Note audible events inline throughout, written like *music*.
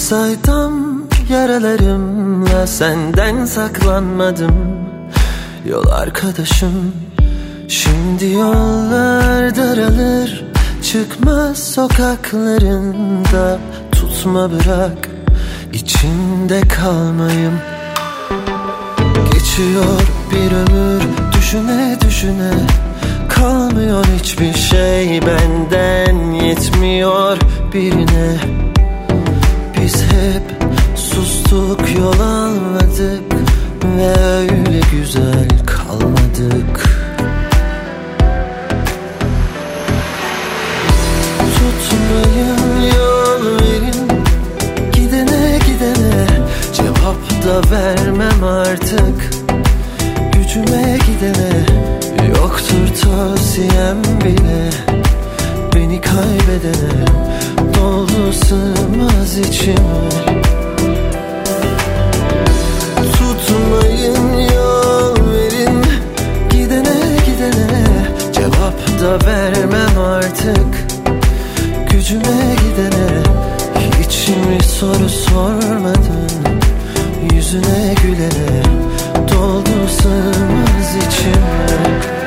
saydam yaralarımla senden saklanmadım. Yol arkadaşım Şimdi yollar daralır. Çıkmaz sokaklarında Tutma bırak içinde kalmayım. Geçiyor bir ömür düşüne düşüne. Kalmıyor hiçbir şey benden yetmiyor birine Biz hep sustuk yol almadık Ve öyle güzel kalmadık. Tutmayın yol verin Gidene gidene Cevap da vermem artık. Gücüme gidene Yoktur tavsiyem bile. Beni kaybedene Doldu sığmaz içime Tutmayın yol verin. Gidene gidene Cevap da vermem artık. Gücüme gidene Hiç mi soru sormadın? Yüzüne gülene Doldu sığmaz içime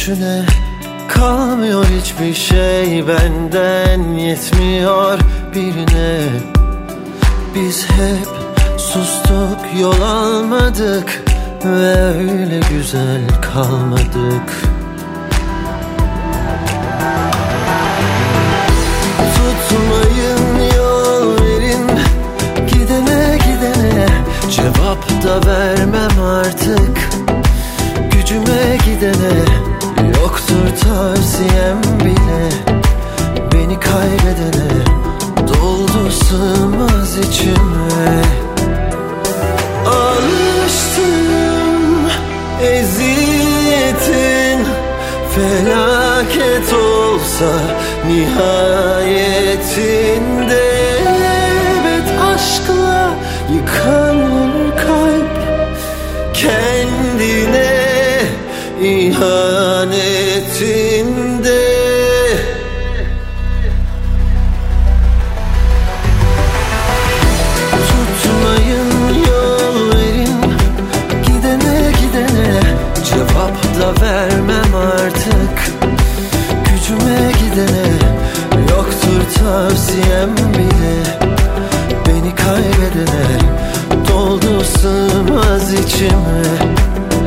düşüne Kalmıyor hiçbir şey benden yetmiyor birine. Biz hep sustuk yol almadık Ve öyle güzel kalmadık. Tutmayın yol verin Gidene gidene Cevap da vermem artık. Gücüme gidene tavsiyem bile Beni kaybedene Doldu sığmaz içime. Alıştım eziyetin Felaket olsa nihayetinde içime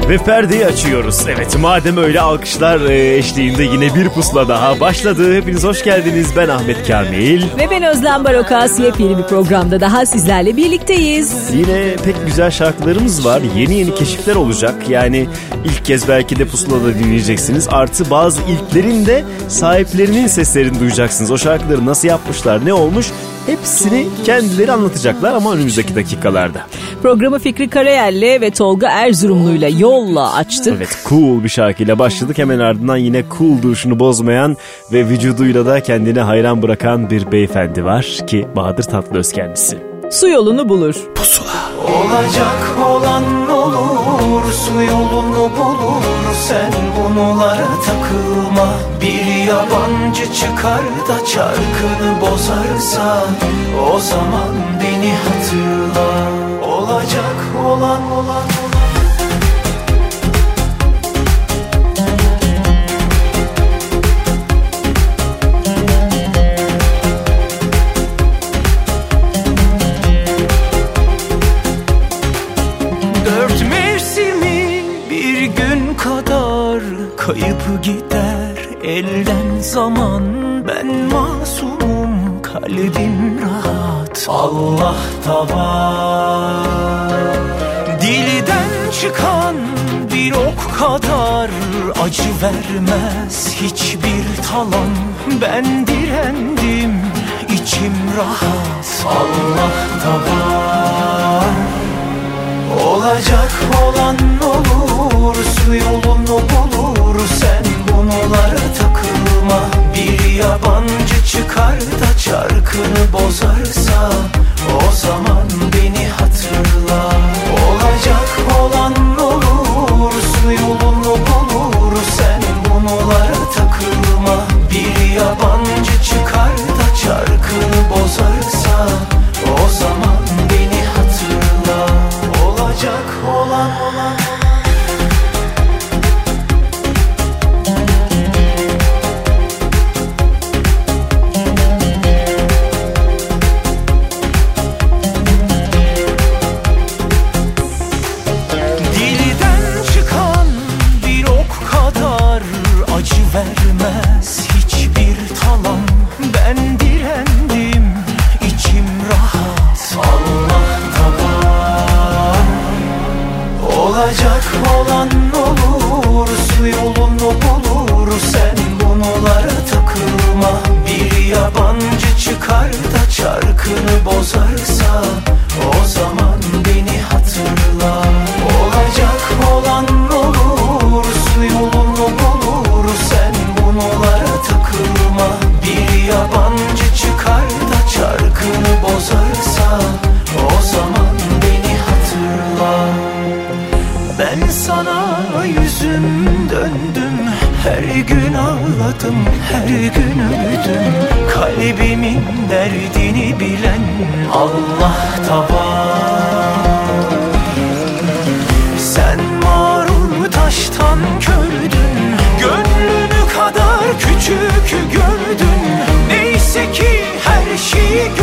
Ve perdeyi açıyoruz. Evet madem öyle alkışlar e, eşliğinde yine bir pusla daha başladı. Hepiniz hoş geldiniz. Ben Ahmet Kamil. Ve ben Özlem Barokas yepyeni bir programda daha sizlerle birlikteyiz. Yine pek güzel şarkılarımız var. Yeni yeni keşifler olacak. Yani ilk kez belki de pusulada dinleyeceksiniz. Artı bazı ilklerin de sahiplerinin seslerini duyacaksınız. O şarkıları nasıl yapmışlar, ne olmuş hepsini kendileri anlatacaklar ama önümüzdeki dakikalarda. Programı Fikri Karayel'le ve Tolga Erzurumlu'yla yolla açtık. Evet cool bir şarkıyla başladık. Hemen ardından yine cool duruşunu bozmayan ve vücuduyla da kendine hayran bırakan bir beyefendi var ki Bahadır Tatlıöz kendisi. Su yolunu bulur. Olacak olan olur Su yolunu bulur Sen bunlara takılma Bir yabancı çıkar da çarkını bozarsa O zaman beni hatırla Olacak olan olan Dört elden zaman ben masumum kalbim rahat. Allah da var. Dilden çıkan bir ok kadar acı vermez hiçbir talan. Ben direndim içim rahat. Allah da var. Olacak olan olur Su yolunu bulur. Sen bunlara takılma Bir yabancı çıkar da Çarkını bozarsa O zaman beni hatırla. Olacak olan olur Su yolunu bulur. Sen bunlara takılma Bir yabancı çıkar da Çarkını bozarsa her gün öldüm Kalbimin derdini bilen Allah da Sen marul taştan kördün Gönlünü kadar küçük gördün. Neyse ki her şeyi gördün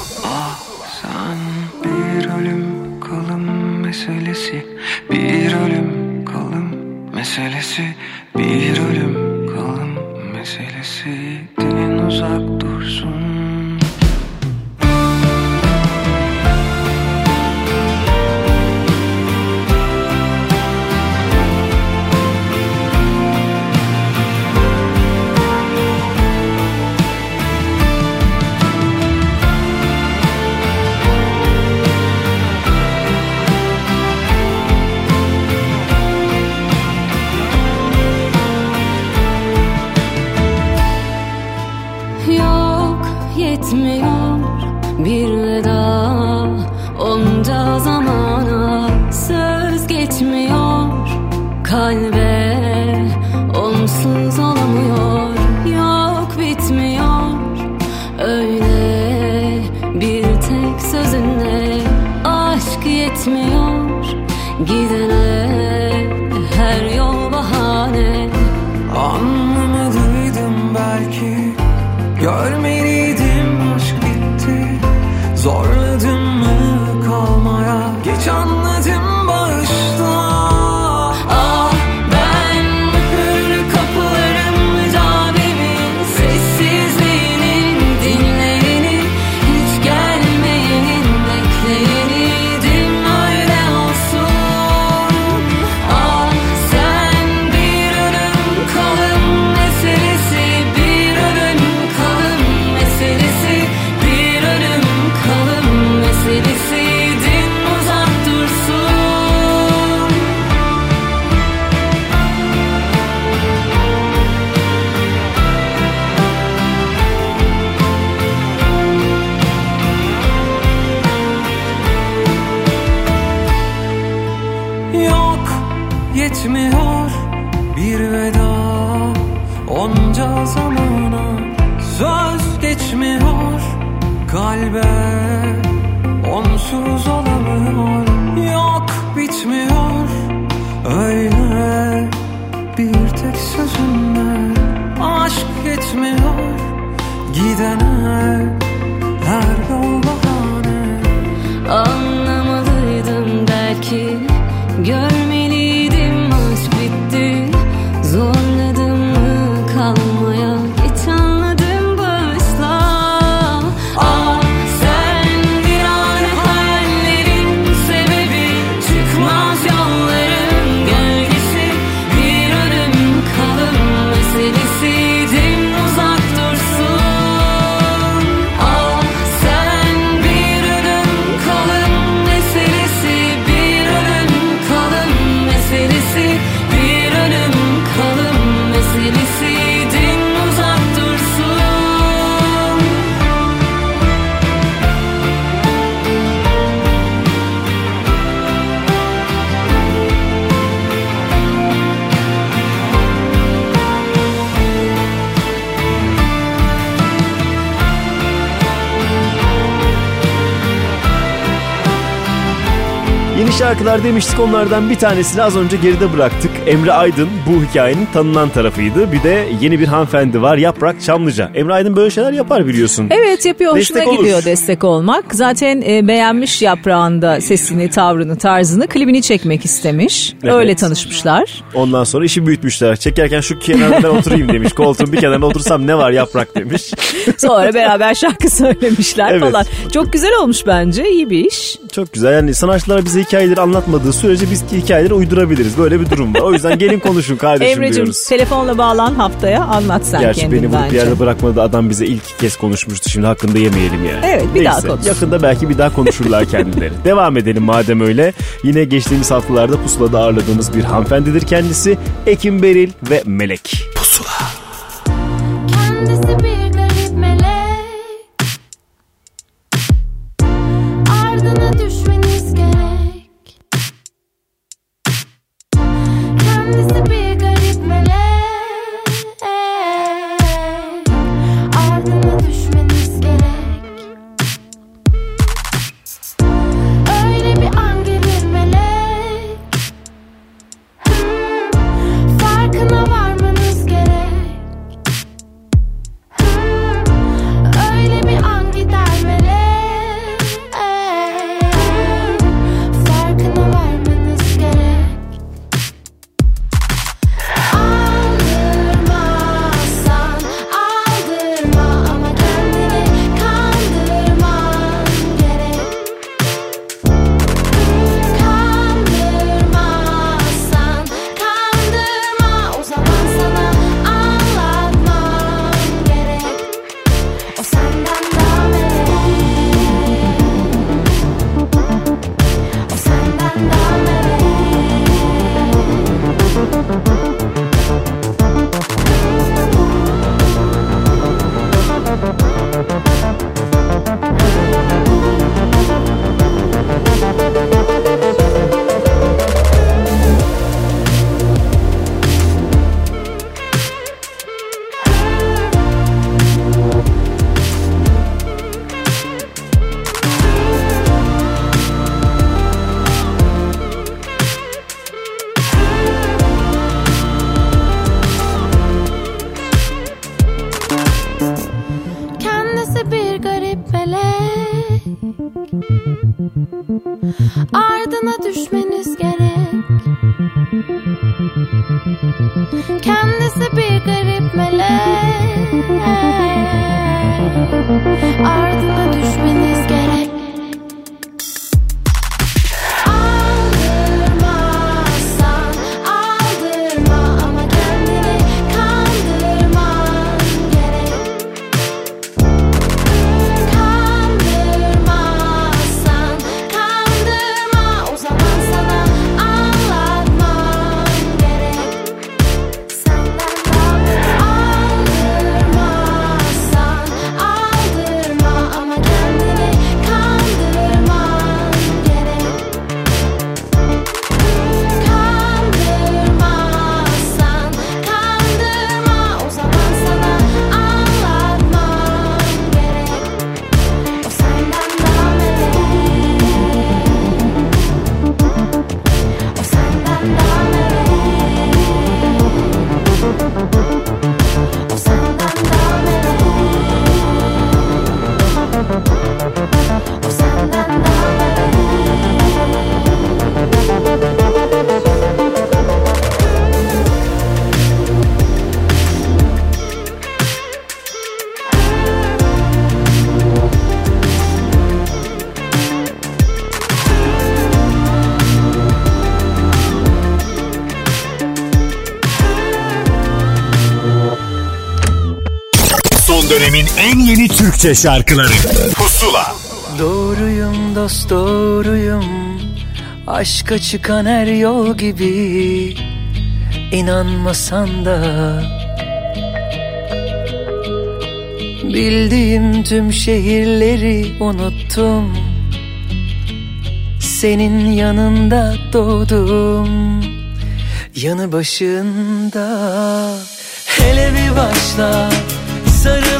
Şarkılar demiştik onlardan bir tanesini az önce geride bıraktık. Emre Aydın bu hikayenin tanınan tarafıydı. Bir de yeni bir hanımefendi var Yaprak Çamlıca. Emre Aydın böyle şeyler yapar biliyorsun. Evet yapıyor hoşuna Destek olur. gidiyor destek olmak. Zaten e, beğenmiş yaprağında sesini, tavrını, tarzını, klibini çekmek istemiş. Evet. Öyle tanışmışlar. Ondan sonra işi büyütmüşler. Çekerken şu kenarda oturayım demiş. Koltuğun bir kenarına otursam ne var Yaprak demiş. *laughs* Sonra beraber şarkı söylemişler Evet. falan. Çok güzel olmuş bence. iyi bir iş. Çok güzel. Yani sanatçılara bize hikayeleri anlatmadığı sürece biz hikayeleri uydurabiliriz. Böyle bir durum var. O yüzden gelin konuşun kardeşim Emre'cim diyoruz. telefonla bağlan haftaya anlat sen Gerçi kendin beni vurup bir yerde bırakmadı adam bize ilk kez konuşmuştu. Şimdi hakkında yemeyelim yani. Evet, bir daha konuş. Yakında belki bir daha konuşurlar kendileri. *laughs* Devam edelim madem öyle. Yine geçtiğimiz haftalarda Pusula'da ağırladığımız bir hanımefendidir kendisi. Ekim Beril ve Melek. Pusula. Türkçe şarkıları. Pusula. Doğruyum dost doğruyum. Aşka çıkan her yol gibi. İnanmasan da. Bildiğim tüm şehirleri unuttum. Senin yanında doğdum. Yanı başında. Hele bir başla Sarılarak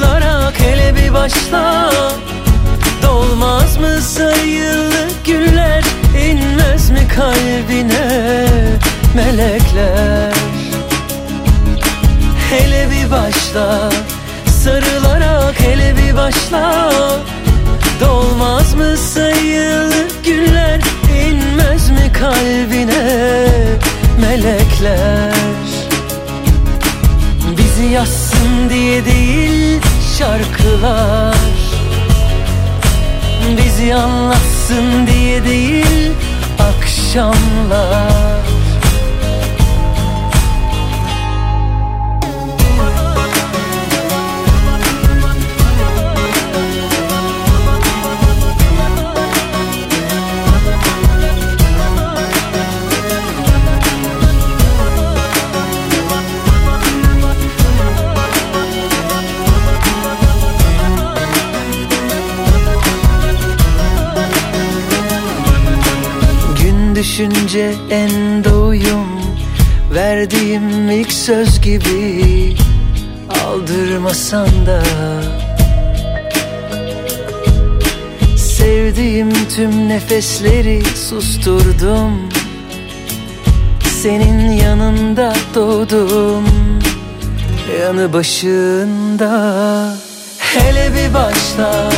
hele bir başla. Dolmaz mı sayılı güller inmez mi kalbine melekler? Hele bir başla. Sarılarak hele bir başla. Dolmaz mı sayılı güller inmez mi kalbine melekler? Bizi yazsın diye değil şarkılar Bizi anlatsın diye değil akşamlar düşünce en doğuyum. Verdiğim ilk söz gibi Aldırmasan da. Sevdiğim tüm nefesleri susturdum. Senin yanında doğdum. Yanı başında. Hele bir başla.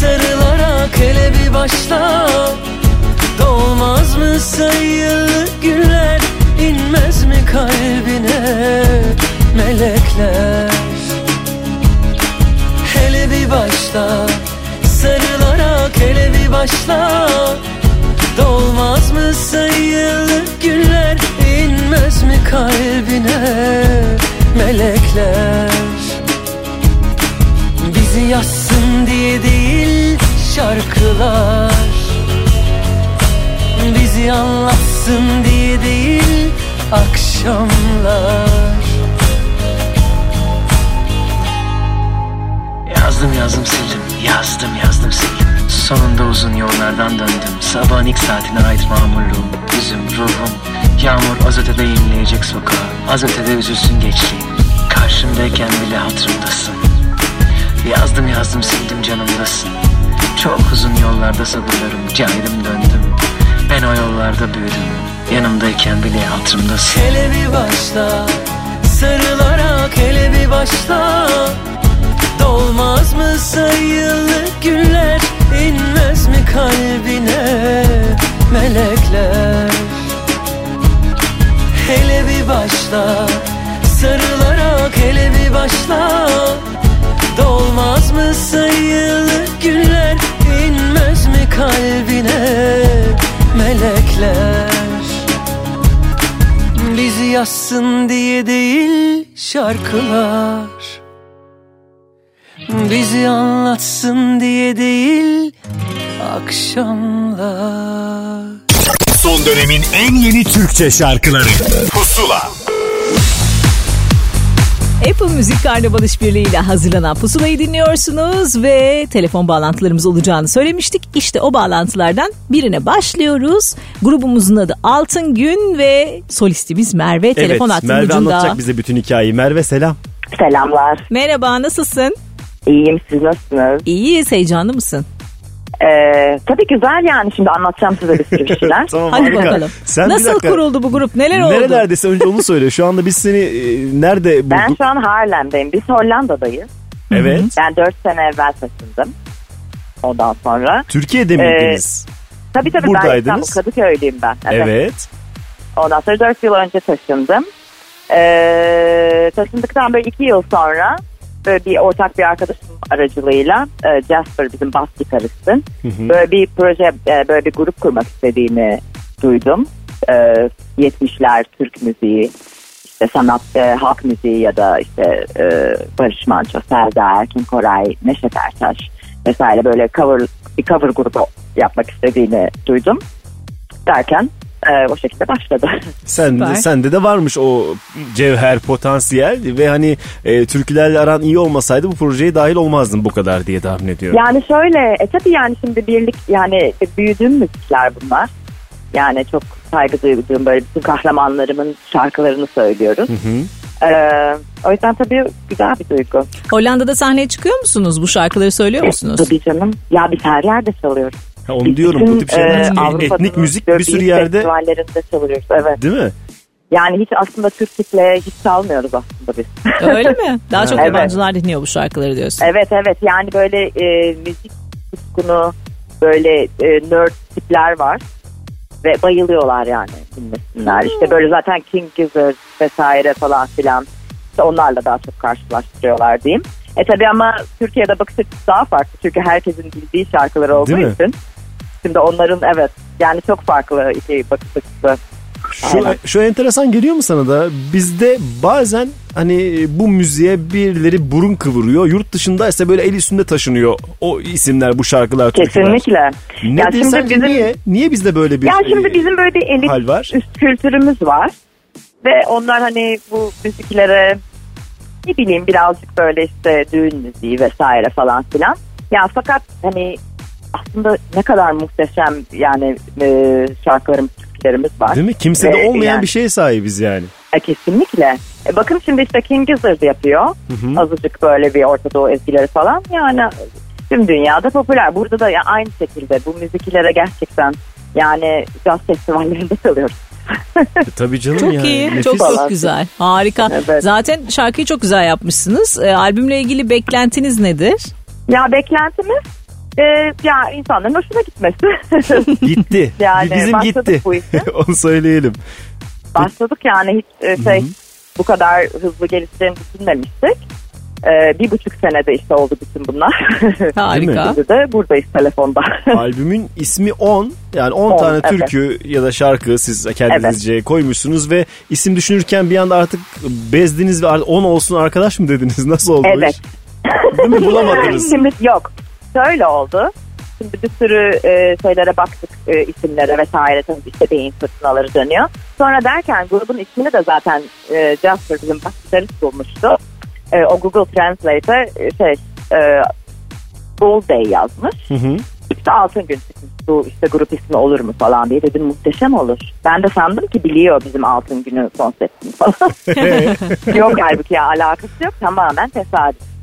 Sarılarak hele bir başla Dolmaz mı sayılı günler inmez mi kalbine melekler? Hele bir başla sarılarak hele bir başla. Dolmaz mı sayılı günler inmez mi kalbine melekler? Bizi yazsın diye değil şarkılar Bizi anlatsın diye değil akşamlar. Yazdım yazdım sildim. Yazdım yazdım sildim. Sonunda uzun yollardan döndüm. Sabahın ilk saatine ait mamurluğum Yüzüm, ruhum. Yağmur az ötede inleyecek sokağa. Az ötede üzülsün geçtiğim Karşımdayken bile hatırımdasın. Yazdım yazdım sildim canımdasın. Çok uzun yollarda sabırlarım Caydım döndüm Ben o yollarda büyüdüm. Yanımdayken bile hatırımdasın. Hele bir başla sarılarak hele bir başla. Dolmaz mı sayılı günler inmez mi kalbine melekler? Hele bir başla sarılarak hele bir başla. Dolmaz mı sayılı günler inmez mi kalbine melekler. Bizi yazsın diye değil şarkılar. Bizi anlatsın diye değil akşamlar. Son dönemin en yeni Türkçe şarkıları. Pusula Apple Müzik Karnaval İşbirliği'yle hazırlanan Pusula'yı dinliyorsunuz ve telefon bağlantılarımız olacağını söylemiştik. İşte o bağlantılardan birine başlıyoruz. Grubumuzun adı Altın Gün ve solistimiz Merve telefon evet, hattının Merve ucunda. anlatacak bize bütün hikayeyi. Merve selam. Selamlar. Merhaba nasılsın? İyiyim siz nasılsınız? İyiyiz heyecanlı mısın? Ee, tabii güzel yani şimdi anlatacağım size bir sürü bir şeyler. *laughs* tamam Hadi harika. bakalım. Sen Nasıl dakika, kuruldu bu grup? Neler oldu? Nerelerdesin önce onu söyle. Şu anda biz seni e, nerede ben bulduk? şu an Harlem'deyim. Biz Hollanda'dayız. Evet. Ben 4 sene evvel taşındım. Ondan sonra. Türkiye'de Ee, miydiniz? Tabii tabii ben Buradaydınız. İstanbul Kadıköy'lüyüm ben. evet. Ondan sonra 4 yıl önce taşındım. Ee, taşındıktan böyle 2 yıl sonra böyle bir ortak bir arkadaşım aracılığıyla e, Jasper bizim bas gitaristi. hı. Böyle bir proje, e, böyle bir grup kurmak istediğini duydum. Ee, 70'ler Türk müziği, işte sanat, e, halk müziği ya da işte e, Barış Manço, Selda Erkin Koray, Neşet Ertaş vesaire böyle cover bir cover grubu yapmak istediğini duydum. Derken e, o şekilde başladı. *laughs* Sen Süper. sende de varmış o cevher potansiyel ve hani e, türkülerle aran iyi olmasaydı bu projeye dahil olmazdın bu kadar diye tahmin ediyorum. Yani şöyle e, tabii yani şimdi birlik yani büyüdüğüm müzikler bunlar. Yani çok saygı duyduğum böyle bütün kahramanlarımın şarkılarını söylüyoruz. Ee, o yüzden tabii güzel bir duygu. Hollanda'da sahneye çıkıyor musunuz? Bu şarkıları söylüyor musunuz? Tabii canım. Ya biz her yerde çalıyoruz. Ha, onu diyorum bu tip şeyler e, Avrupa'nın etnik müzik bir sürü yerde Festivallerinde çalıyoruz evet. değil mi? Yani hiç aslında Türklikle hiç çalmıyoruz aslında biz. *laughs* Öyle mi? Daha çok *laughs* Evet. yabancılar dinliyor bu şarkıları diyorsun. evet evet yani böyle e, müzik tutkunu böyle e, nerd tipler var. Ve bayılıyorlar yani dinlesinler. İşte böyle zaten King Gizzard vesaire falan filan. İşte onlarla daha çok karşılaştırıyorlar diyeyim. E tabi ama Türkiye'de bakış açısı daha farklı. Çünkü herkesin bildiği şarkılar olduğu Değil mi? Şimdi onların evet yani çok farklı iki bakış açısı. Şu, Aynen. şu enteresan geliyor mu sana da? Bizde bazen hani bu müziğe birileri burun kıvırıyor. Yurt dışında ise böyle el üstünde taşınıyor o isimler, bu şarkılar. Kesinlikle. Ne Ya desem şimdi bizim- niye? Niye bizde böyle bir Ya şimdi bizim böyle bir elit hal var? üst kültürümüz var. Ve onlar hani bu müziklere ne bileyim birazcık böyle işte düğün müziği vesaire falan filan. Ya fakat hani aslında ne kadar muhteşem yani e, şarkılarımız, türkülerimiz var. Değil mi? Kimsede Ve olmayan yani- bir şeye sahibiz yani. E, kesinlikle. E, bakın şimdi işte King Gizzard yapıyor. hı. Azıcık böyle bir Orta Doğu ezgileri falan. Yani tüm dünyada popüler. Burada da ya aynı şekilde bu müziklere gerçekten yani caz festivallerinde *laughs* çalıyoruz. E, tabii canım Çok yani. iyi, Nefis. çok çok güzel. Harika. Evet. Zaten şarkıyı çok güzel yapmışsınız. E, albümle ilgili beklentiniz nedir? Ya beklentimiz e, ya insanların hoşuna gitmesi. *laughs* Gitti. *laughs* Yani Bizim gitti. bu işe. *laughs* Onu söyleyelim. Başladık yani hiç e, şey bu kadar hızlı gelişeceğini düşünmemiştik. E, bir buçuk senede işte oldu bütün bunlar. Harika. Şimdi de buradayız telefonda. Albümün ismi 10. Yani 10 On, tane evet. türkü ya da şarkı siz kendinizce koymuşsunuz ve isim düşünürken bir anda artık bezdiniz ve 10 olsun arkadaş mı dediniz? Nasıl oldu Evet. iş? Değil mi? Bulamadınız. Şimdi yok. Şöyle oldu. Şimdi bir sürü e, şeylere baktık e, isimlere vesaire tabii işte beyin fırtınaları dönüyor. Sonra derken grubun ismini de zaten e, Jasper bizim bas gitarist bulmuştu. E, o Google Translate'e e, şey e, Gold Day yazmış. Hı hı. İşte altın gün çıkmış. Bu işte grup ismi olur mu falan diye dedim muhteşem olur. Ben de sandım ki biliyor bizim altın günü konseptini falan. *laughs* *laughs* yok halbuki ya alakası yok tamamen tesadüf.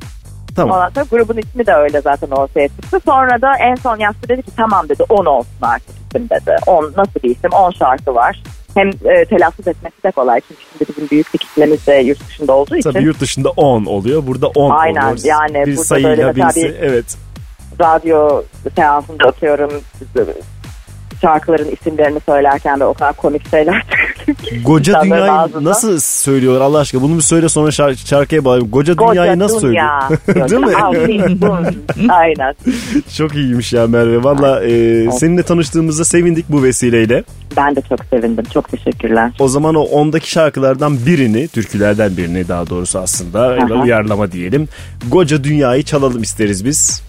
Tamam. Ondan sonra grubun ismi de öyle zaten ortaya çıktı. Sonra da en son Yassı dedi ki tamam dedi 10 olsun artık isim dedi. 10 nasıl bir isim 10 şarkı var. Hem e, telaffuz etmesi de kolay çünkü şimdi bizim büyük bir kitlemiz de yurt dışında olduğu için Tabii yurt dışında 10 oluyor. Burada 10 Aynen, oluyor. yani bir burada sayıyla böyle birisi. bir- Evet. radyo seansında atıyorum şarkıların isimlerini söylerken de o kadar komik şeyler. *laughs* Goca dünyayı nasıl söylüyorlar Allah aşkına? Bunu bir söyle sonra şar- şarkıya bağlayalım. Goca, Goca dünyayı nasıl dünya. söylüyor? *laughs* Değil mi? *laughs* Aynen. Çok iyiymiş ya Merve. Valla e, seninle tanıştığımızda sevindik bu vesileyle. Ben de çok sevindim. Çok teşekkürler. O zaman o ondaki şarkılardan birini, türkülerden birini daha doğrusu aslında Aha. uyarlama diyelim. Goca dünyayı çalalım isteriz biz.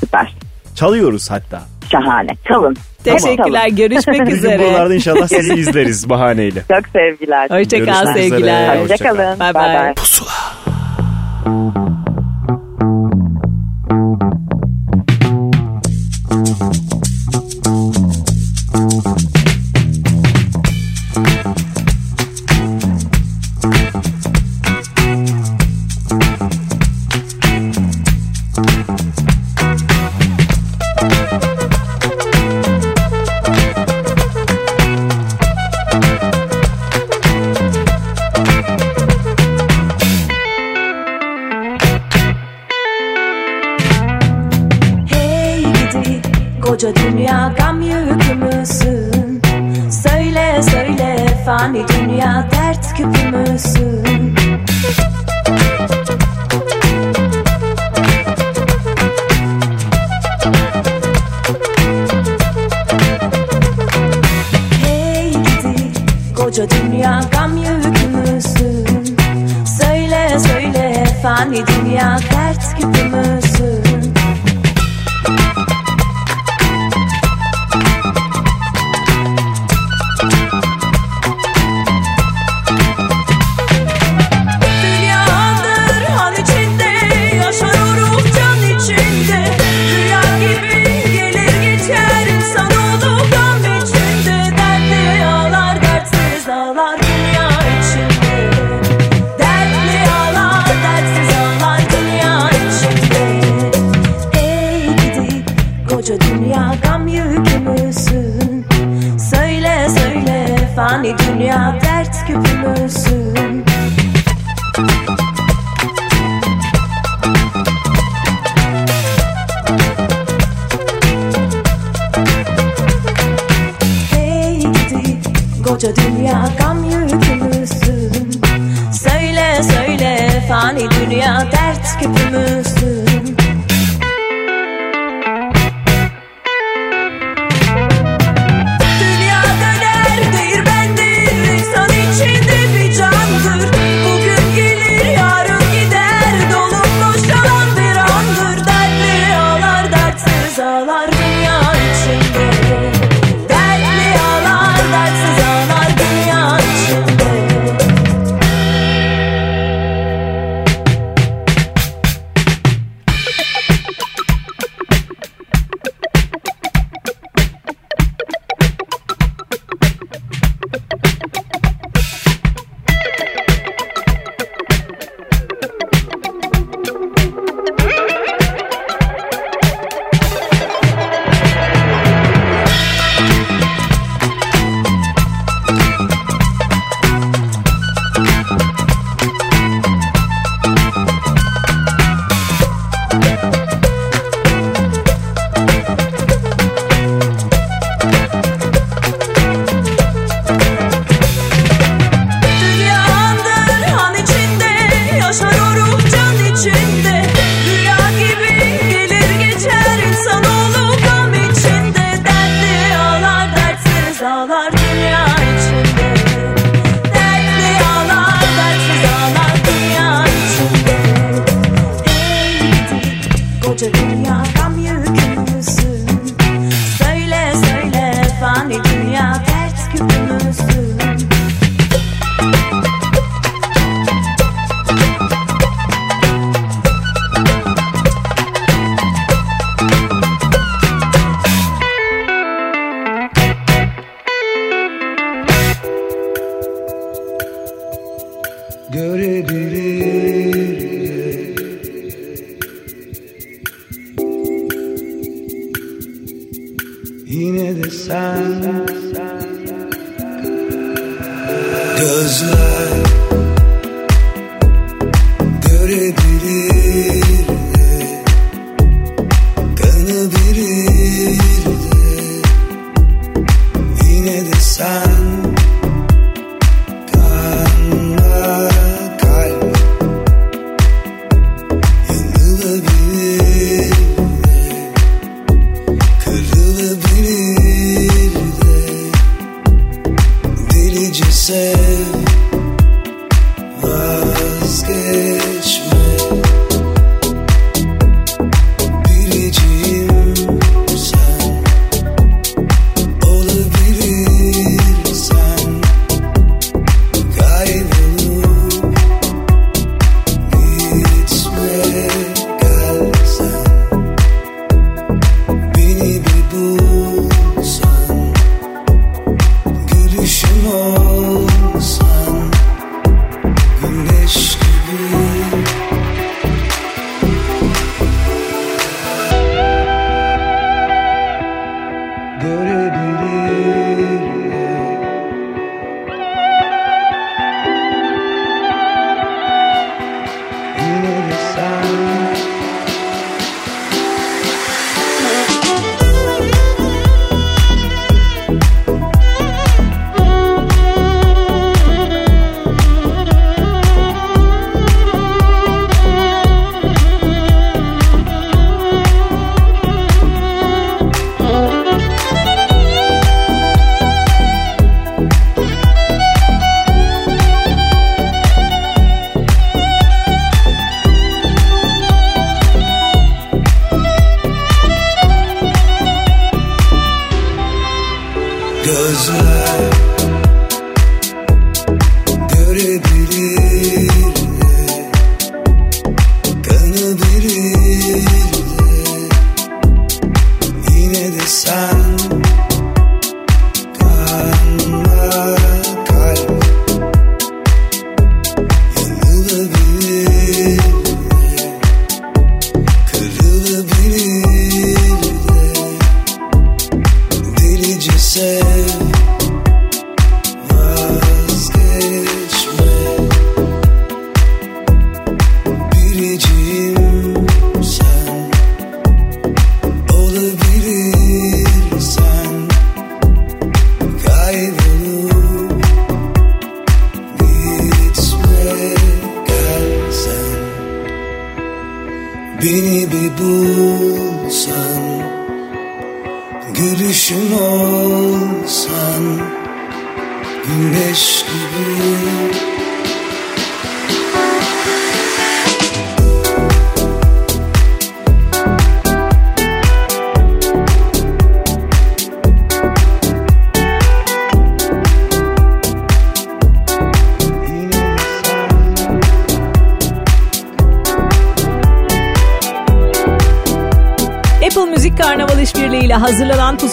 Süper. Çalıyoruz hatta. Şahane. Çalın. Teşekkürler. Görüşmek Bizim üzere. buralarda inşallah sizi *laughs* izleriz bahaneyle. Çok sevgiler. Hoşçakal Görüşmek sevgiler. Hoşça kal. Hoşçakalın. Bye Bye bye. bye.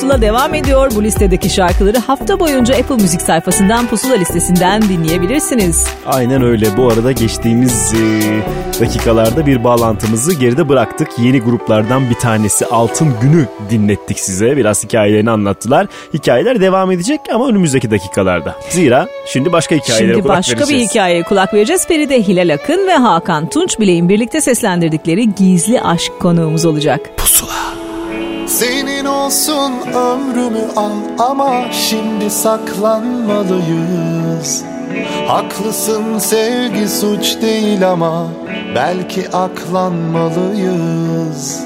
Pusula devam ediyor. Bu listedeki şarkıları hafta boyunca Apple Müzik sayfasından Pusula listesinden dinleyebilirsiniz. Aynen öyle. Bu arada geçtiğimiz e, dakikalarda bir bağlantımızı geride bıraktık. Yeni gruplardan bir tanesi Altın Günü dinlettik size. Biraz hikayelerini anlattılar. Hikayeler devam edecek ama önümüzdeki dakikalarda. Zira şimdi başka hikayelere Şimdi kulak başka bir vereceğiz. hikayeye kulak vereceğiz. Feride Hilal Akın ve Hakan Tunç Bilek'in birlikte seslendirdikleri Gizli Aşk konuğumuz olacak. Senin olsun ömrümü al ama şimdi saklanmalıyız. Haklısın sevgi suç değil ama belki aklanmalıyız.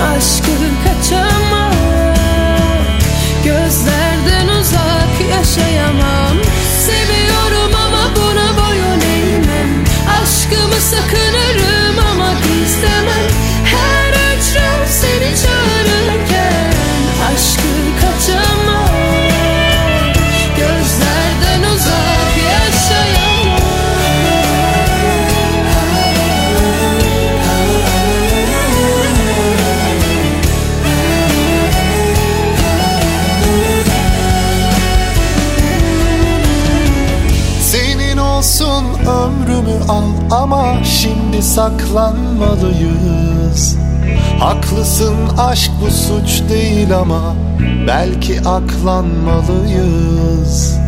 Aşkı aşk bu suç değil ama belki aklanmalıyız.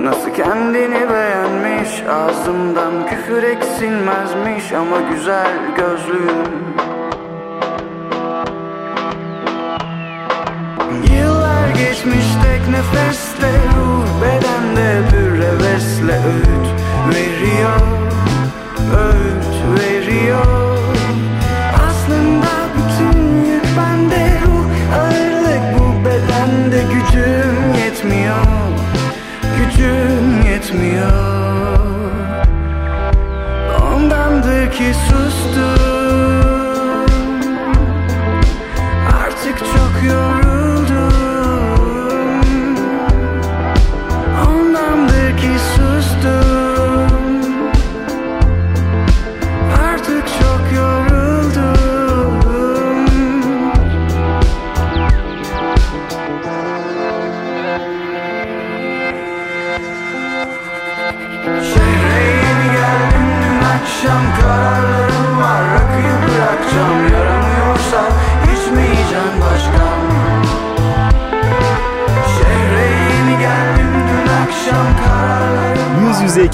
Nasıl kendini beğenmiş Ağzımdan küfür eksilmezmiş Ama güzel gözlüm Yıllar geçmiş tek nefesle Ruh bedende bir hevesle Öğüt veriyor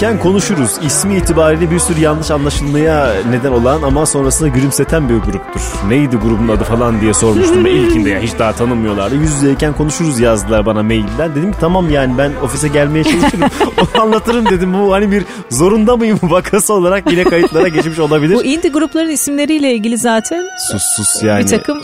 Yüzeyken konuşuruz. İsmi itibariyle bir sürü yanlış anlaşılmaya neden olan ama sonrasında gülümseten bir gruptur. Neydi grubun adı falan diye sormuştum ilkinde ya hiç daha tanımıyorlardı. Yüz yüzeyken konuşuruz yazdılar bana mailden. Dedim ki tamam yani ben ofise gelmeye çalışırım. *laughs* Onu anlatırım dedim. Bu hani bir zorunda mıyım *laughs* vakası olarak yine kayıtlara geçmiş olabilir. Bu indie grupların isimleriyle ilgili zaten Sus sus yani. bir takım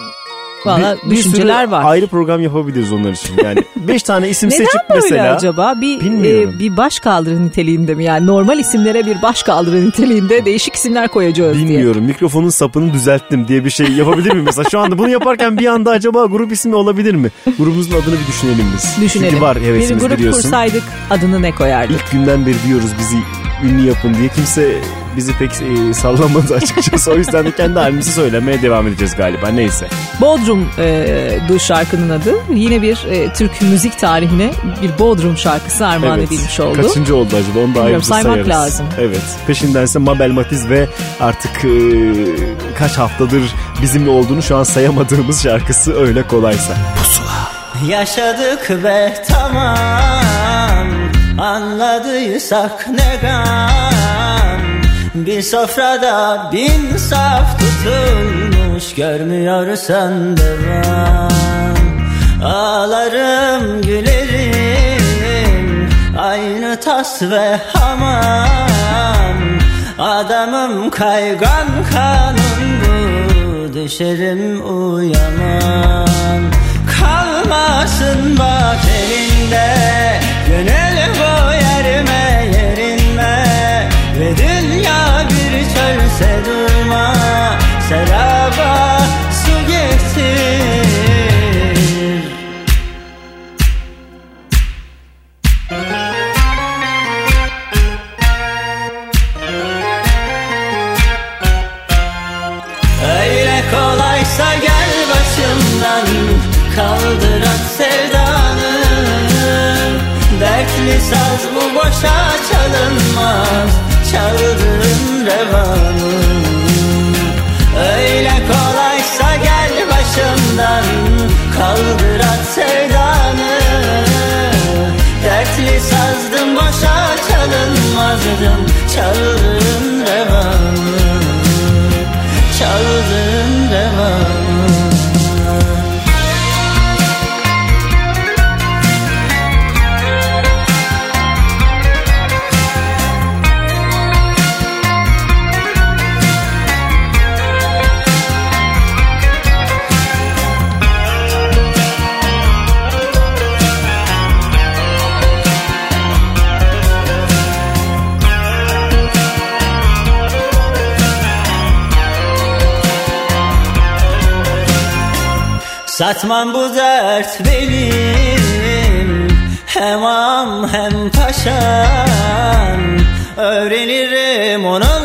valla Bir- bir düşünceler var. Ayrı program yapabiliriz onlar için. Yani *laughs* 5 tane isim Neden seçip böyle mesela. acaba? Bir Bilmiyorum. e, bir baş kaldırı niteliğinde mi? Yani normal isimlere bir baş kaldırı niteliğinde değişik isimler koyacağız diye. Bilmiyorum. Mikrofonun sapını düzelttim diye bir şey yapabilir miyim? Mesela şu anda bunu yaparken bir anda acaba grup ismi olabilir mi? Grubumuzun adını bir düşünelim biz. Düşünelim. Çünkü var bir hevesimiz grup biliyorsun. kursaydık adını ne koyardık? İlk günden beri diyoruz bizi ünlü yapın diye. Kimse bizi pek e, sallamadı açıkçası. o yüzden de kendi halimizi söylemeye devam edeceğiz galiba. Neyse. Bodrum e, du şarkının adı. Yine bir e, Türk müzik tarihine bir Bodrum şarkısı armağan Evet. edilmiş oldu. Kaçıncı oldu acaba? Onu da ayrıca saymak sayarız. lazım. Evet. Peşindense Mabel Matiz ve artık e, kaç haftadır bizimle olduğunu şu an sayamadığımız şarkısı öyle kolaysa. Yaşadık ve tamam Anladıysak ne gam Bir sofrada bin saf tutulmuş Görmüyorsan devam. Ağlarım gülerim Aynı tas ve hamam. Adamım kaygan kanun bu Düşerim uyamam. Kalmasın bak elinde Gönül bu yerime yerinme Ve Seraba su getir. Öyle kolaysa gel başımdan Kaldır at sevdanı. Dertli saz bu boşa çalınmaz Çaldığın revanı Öyle kolaysa gel başımdan Kaldır at sevdanı. Dertli sazdım boşa çalınmazdım Çaldığın Satmam bu dert benim. Hem am hem paşam Öğrenirim onunla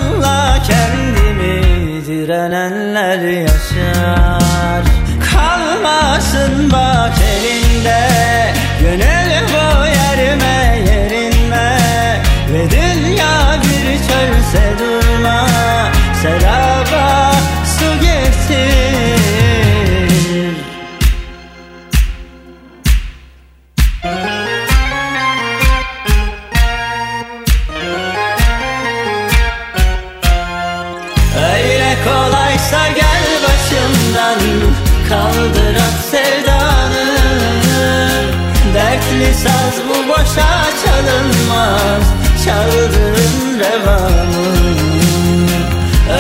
çağırırım devamı.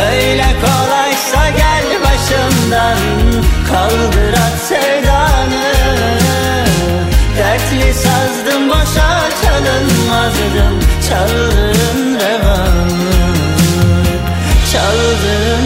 Öyle kolaysa gel başımdan Kaldır at Dertli sazdım boşa çalınmazdım Çağırırım devamı. Çağırırım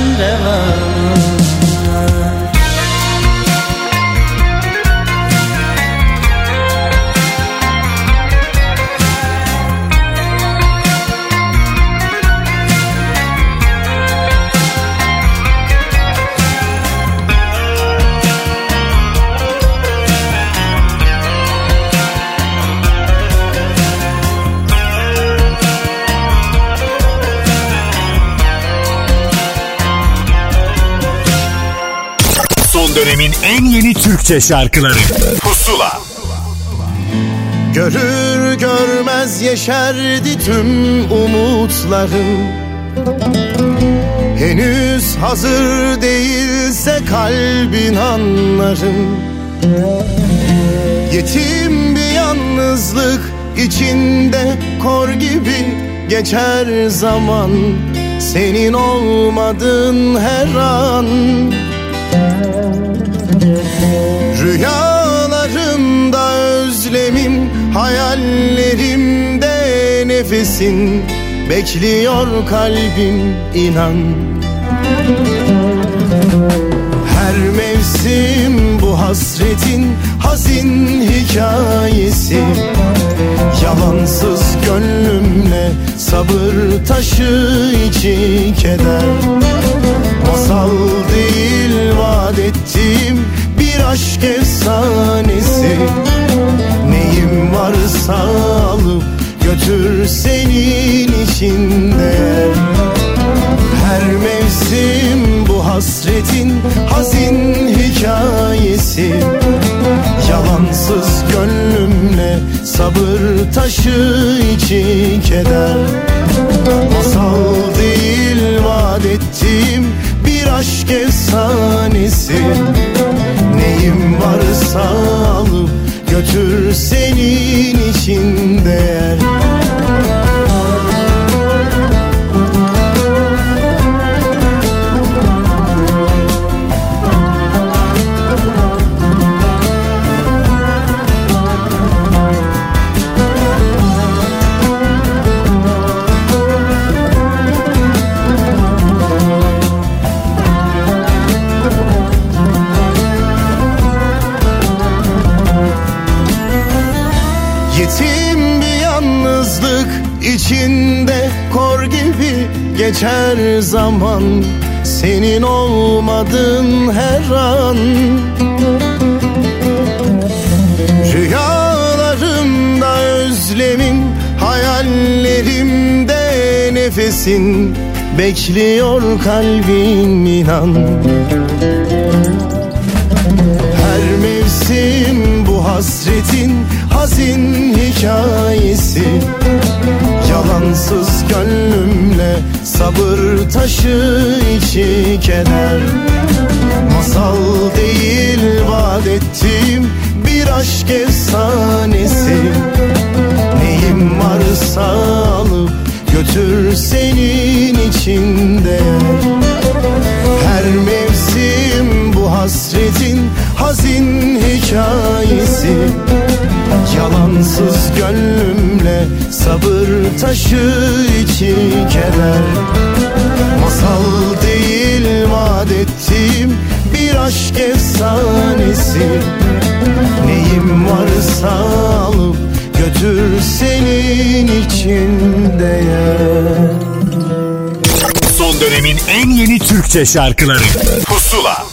en yeni Türkçe şarkıları. Pusula. Görür görmez yeşerdi tüm umutlarım. Henüz hazır değilse kalbin anlarım. Yetim bir yalnızlık içinde kor gibi geçer zaman. Senin olmadın her an Rüyalarımda özlemim Hayallerimde nefesin. Bekliyor kalbim inan. Her mevsim bu hasretin hazin hikayesi. Yalansız gönlümle sabır taşı içi keder. Masal değil vaat ettiğim aşk efsanesi. Neyim varsa alıp götür senin için değer Her mevsim bu hasretin hazin hikayesi. Yalansız gönlümle sabır taşı içi keder. Masal değil vaat ettiğim bir aşk efsanesi Neyim varsa alıp götür senin için değer geçer zaman Senin olmadın her an. Rüyalarımda özlemim Hayallerimde nefesin Bekliyor kalbim inan. Her mevsim bu hasretin hazin hikayesi. Yalansız gönlümle sabır taşı içi keder Masal değil vaat ettiğim bir aşk efsanesi. Neyim varsa alıp götür senin için değer Her mevsim bu hasretin hazin hikayesi Yalansız gönlümle sabır taşı içi keder Masal değil vaat bir aşk efsanesi. Neyim varsa alıp götür senin için değer Son dönemin en yeni Türkçe şarkıları. Pusula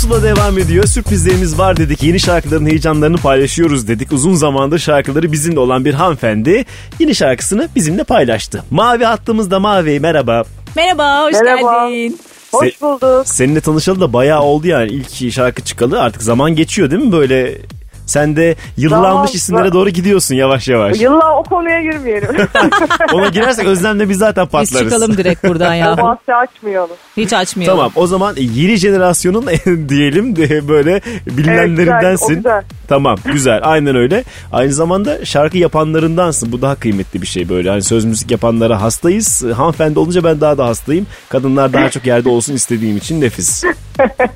Pusula devam ediyor. Sürprizlerimiz var dedik. Yeni şarkıların heyecanlarını paylaşıyoruz dedik. Uzun zamandır şarkıları bizimle olan bir hanımefendi yeni şarkısını bizimle paylaştı. Mavi hattımızda Mavi merhaba. Merhaba, hoş Merhaba. geldin. Hoş Se- bulduk. Seninle tanışalı da bayağı oldu yani ilk şarkı çıkalı. Artık zaman geçiyor değil mi böyle? Sen de yıllanmış Zaman- isimlere doğru gidiyorsun yavaş yavaş. Yılla o konuya girmeyelim. *laughs* Ona girersek Özlem'le biz zaten Biz patlarız. çıkalım direkt buradan o ya. bahsi açmayalım. Hiç açmayalım. Tamam o zaman yeni jenerasyonun *laughs* diyelim de böyle Evet, güzel, bilinenlerindensin. güzel. Tamam güzel aynen öyle. Aynı zamanda şarkı yapanlarındansın. Bu daha kıymetli bir şey böyle. Hani söz müzik yapanlara hastayız. Hanımefendi olunca ben daha da hastayım. Kadınlar daha çok yerde olsun istediğim için nefis.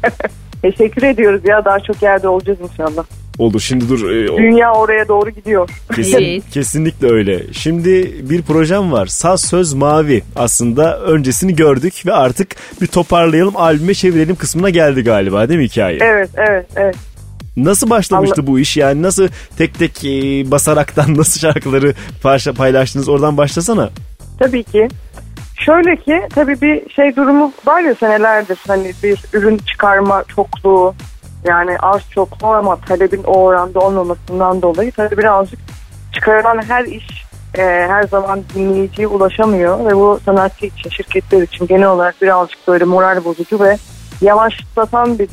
*laughs* Teşekkür ediyoruz ya daha çok yerde olacağız inşallah. Olur şimdi dur. e, o- Dünya oraya doğru gidiyor. Kesin, Evet. kesinlikle öyle. Şimdi bir projem var. Saz Söz Mavi. Aslında öncesini gördük ve artık bir toparlayalım, albüme çevirelim kısmına geldi galiba değil mi hikaye? Evet evet evet. Nasıl başlamıştı bu iş? Yani nasıl tek tek e, basaraktan *laughs* nasıl şarkıları parça paylaştınız? Oradan başlasana. Tabii ki. Şöyle ki tabii bir şey durumu var ya senelerdir hani bir ürün çıkarma çokluğu yani arz çokluğu ama talebin o oranda olmamasından dolayı tabii birazcık çıkarılan her iş e, her zaman dinleyiciye ulaşamıyor ve bu sanatçı için şirketler için genel olarak birazcık böyle moral bozucu ve yavaşlatan bir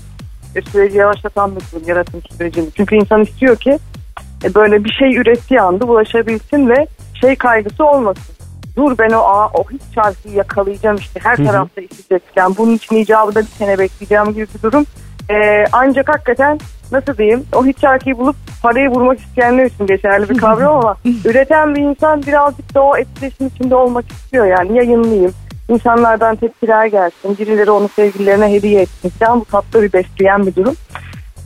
süreci yavaşlatan bir durum yaratım sürecini. Çünkü insan istiyor ki e, böyle bir şey ürettiği anda ulaşabilsin ve şey kaygısı olmasın. Dur ben o aa, o hit şarkıyı yakalayacağım işte her tarafta isteyecek. Yani bunun için icabında bir sene bekleyeceğim gibi bir durum. E, ancak hakikaten nasıl diyeyim o hit şarkıyı bulup parayı vurmak isteyenler için geçerli bir kavram ama *laughs* üreten bir insan birazcık da o etkileşim içinde olmak istiyor yani yayınlayayım. İnsanlardan tepkiler gelsin, birileri onu sevgililerine hediye etsin falan bu tatlı bir besleyen bir durum.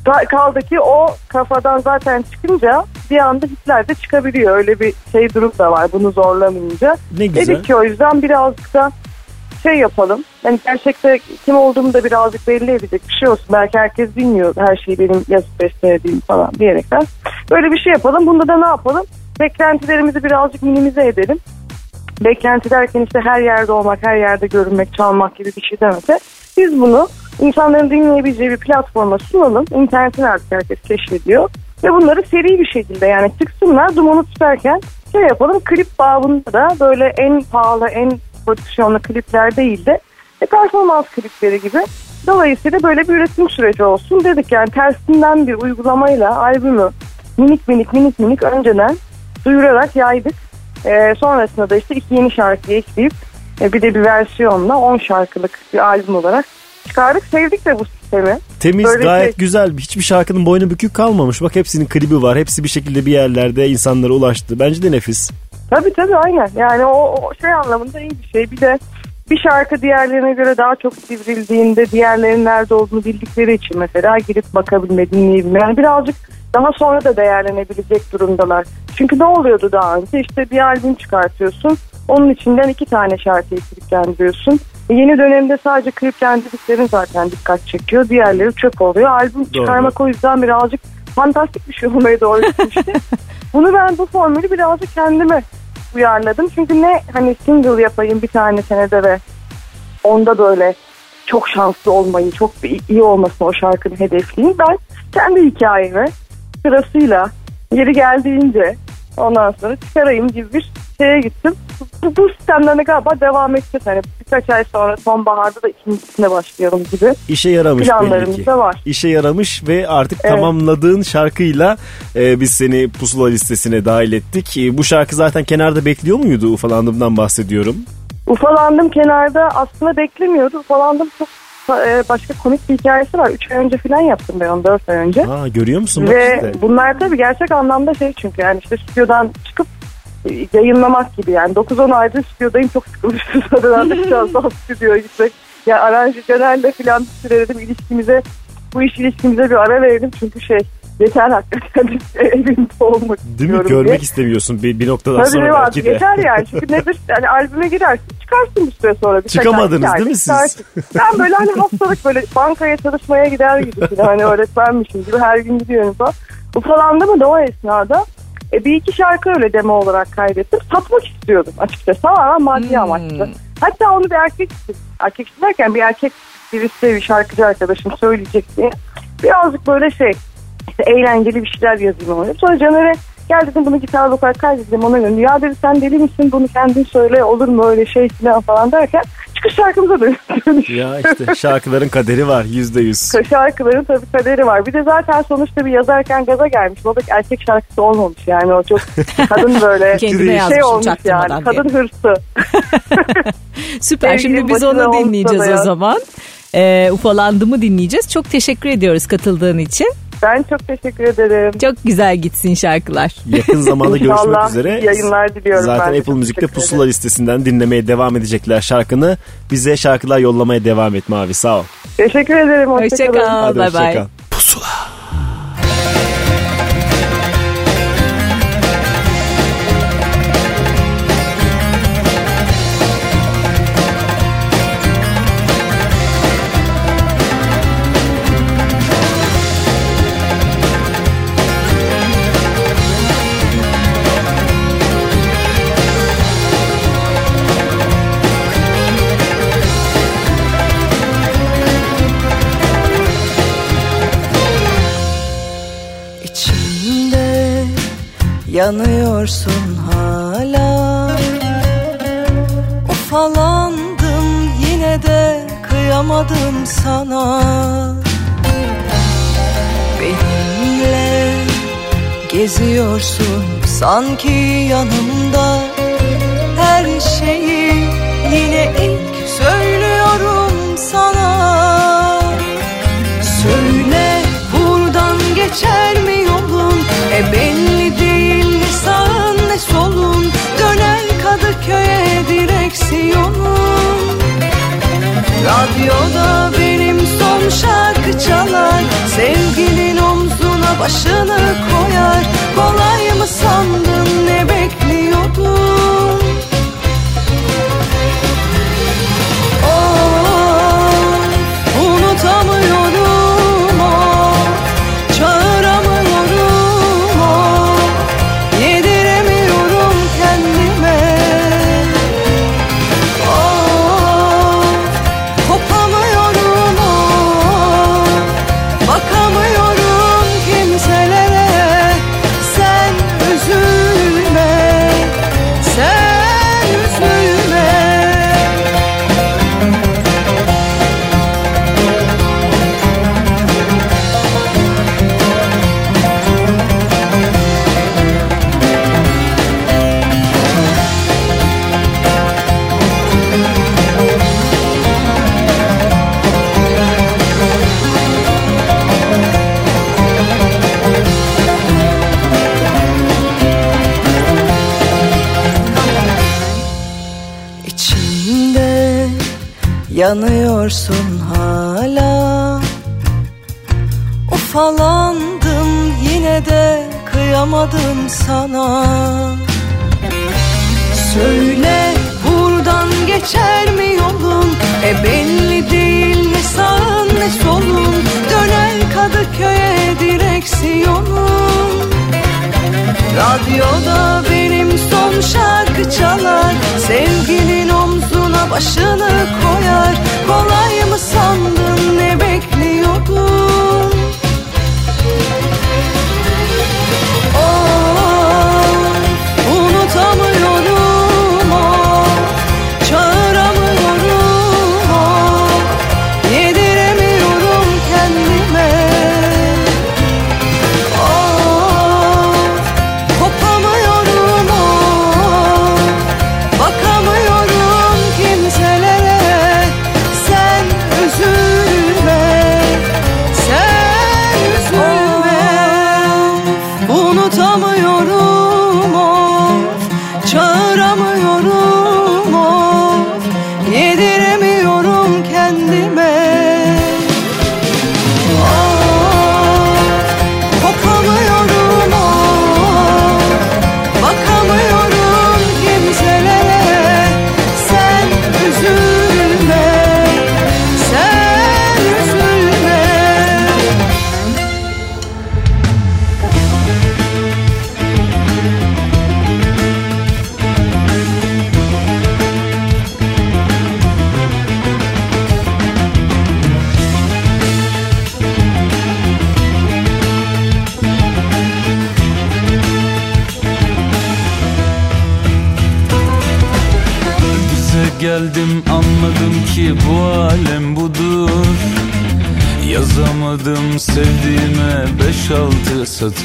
Ka- Kaldı ki o kafadan zaten çıkınca bir anda hitler de çıkabiliyor. Öyle bir şey durum da var bunu zorlamayınca. Ne güzel. Dedik ki o yüzden birazcık da şey yapalım. Yani gerçekte kim olduğumu da birazcık belli edecek bir şey olsun. Belki herkes bilmiyor her şeyi benim yazıp bestelediğim falan diyerekten. Böyle bir şey yapalım. Bunda da ne yapalım? Beklentilerimizi birazcık minimize edelim. Beklenti derken işte her yerde olmak, her yerde görünmek, çalmak gibi bir şey demese. Biz bunu insanların dinleyebileceği bir platforma sunalım. İnternetin artık herkes keşfediyor. Ve bunları seri bir şekilde yani çıksınlar dumanı tutarken şey yapalım. Klip babında da böyle en pahalı, en prodüksiyonlu klipler değil de e, performans klipleri gibi. Dolayısıyla böyle bir üretim süreci olsun dedik. Yani tersinden bir uygulamayla albümü minik minik minik minik önceden duyurarak yaydık. Ee, sonrasında da işte iki yeni şarkıyı ekleyip e, bir de bir versiyonla 10 şarkılık bir albüm olarak çıkardık. Sevdik de bu sistemi. Temiz Böyle gayet şey- güzel. Hiçbir şarkının boynu bükük kalmamış. Bak hepsinin klibi var. Hepsi bir şekilde bir yerlerde insanlara ulaştı. Bence de nefis. Tabii tabii aynen. Yani o, o şey anlamında iyi bir şey. Bir de bir şarkı diğerlerine göre daha çok sivrildiğinde diğerlerinin nerede olduğunu bildikleri için mesela girip bakabilme, dinleyebilme. Yani birazcık daha sonra da değerlenebilecek durumdalar. Çünkü ne oluyordu daha önce? İşte bir albüm çıkartıyorsun. Onun içinden iki tane şarkıyı kliplendiriyorsun. E, Yeni dönemde sadece kliplendirdiklerin zaten dikkat çekiyor. Diğerleri çöp oluyor. Albüm çıkarmak o yüzden birazcık fantastik bir şey olmaya doğru gitmişti. *laughs* Bunu ben bu formülü birazcık kendime uyarladım. Çünkü ne hani single yapayım bir tane senede ve onda böyle çok şanslı olmayı, çok iyi olmasını o şarkının hedefleyeyim. Ben kendi hikayemi sırasıyla yeri geldiğince ondan sonra çıkarayım gibi bir şeye gittim. Bu, bu sistemden de galiba devam edeceğiz. Hani birkaç ay sonra sonbaharda da ikincisine başlayalım gibi. İşe yaramış Planlarımız belli ki. var. İşe yaramış ve artık Evet. tamamladığın şarkıyla e, biz seni pusula listesine dahil ettik. E, bu şarkı zaten kenarda bekliyor muydu? Ufalandığımdan bahsediyorum. Ufalandım kenarda aslında beklemiyordu. Ufalandım çok başka komik bir hikayesi var. 3 ay önce falan yaptım ben onu 4 ay önce. Ha, görüyor musun? Ve işte. bunlar tabii gerçek anlamda şey çünkü yani işte stüdyodan çıkıp e, yayınlamak gibi yani 9-10 aydır stüdyodayım çok sıkılmıştım *laughs* zaten artık biraz daha stüdyoya gitmek. Ya aranjörlerle falan bir süre dedim ilişkimize bu iş ilişkimize bir ara verelim çünkü şey yeter hakikaten *laughs* evimde olmak Değil mi? Görmek diye. istemiyorsun bir, bir noktadan Tabii sonra belki de. yeter yani *laughs* çünkü nedir yani albüme girersin çıkarsın bir süre sonra. ay, Çıkamadınız değil mi siz? Ben böyle hani haftalık böyle bankaya çalışmaya gider gibi hani öğretmenmişim gibi her gün gidiyorum falan. Ufalandı mı da o esnada e, bir iki şarkı öyle demo olarak kaydettim. Satmak istiyordum açıkçası tamamen maddi amaçlı. Hatta onu bir erkek erkek derken bir erkek birisi bir şarkıcı arkadaşım söyleyecek diye birazcık böyle şey işte eğlenceli bir şeyler yazayım oraya. Sonra Caner'e gel dedim bunu gitar vokal kaydedelim ona göre. Ya dedi sen deli misin bunu kendin söyle olur mu öyle şey falan falan derken çıkış şarkımıza dönüş. *laughs* Ya işte şarkıların kaderi var yüzde yüz. Şarkıların tabii kaderi var. Bir de zaten sonuçta bir yazarken gaza gelmiş. O da erkek şarkısı olmamış yani o çok *laughs* kadın böyle Kendine şey yazmışım olmuş yani. diye. Kadın hırsı. *laughs* Süper. Şimdi biz onu dinleyeceğiz o zaman. Ee, ufalandı mı dinleyeceğiz. Çok teşekkür ediyoruz katıldığın için. Ben çok teşekkür ederim. Çok güzel gitsin şarkılar. Yakın zamanda görüşmek üzere. yayınlar diliyorum Zaten ben. Apple Müzik'te pusula listesinden dinlemeye devam edecekler şarkını. Bize şarkılar yollamaya devam et Mavi sağ ol. Teşekkür ederim. Hoşça Hoşçakalın. kal. Hadi Bay hoşça bay. kal. Yanıyorsun hala. Ufalandım yine de kıyamadım sana. Benimle geziyorsun sanki yanımda. Her şeyi yine ilk söylüyorum sana. Söyle buradan geçer mi yolun? E Radyoda benim son şarkı çalar. Sevgilin omzuna başını koyar. Kolay mı sandın ne bekliyordun? Of, unutamıyorum yanıyorsun hala. Ufalandım yine de kıyamadım sana. Söyle buradan geçer mi yolun? E belli değil ne sağın ne solun. Dönen Kadıköy'e direksiyonun. Radyoda benim son şarkı çalar. Sevgilin omzuna başını koyar. Kolay mı sandın? Ne bekliyordun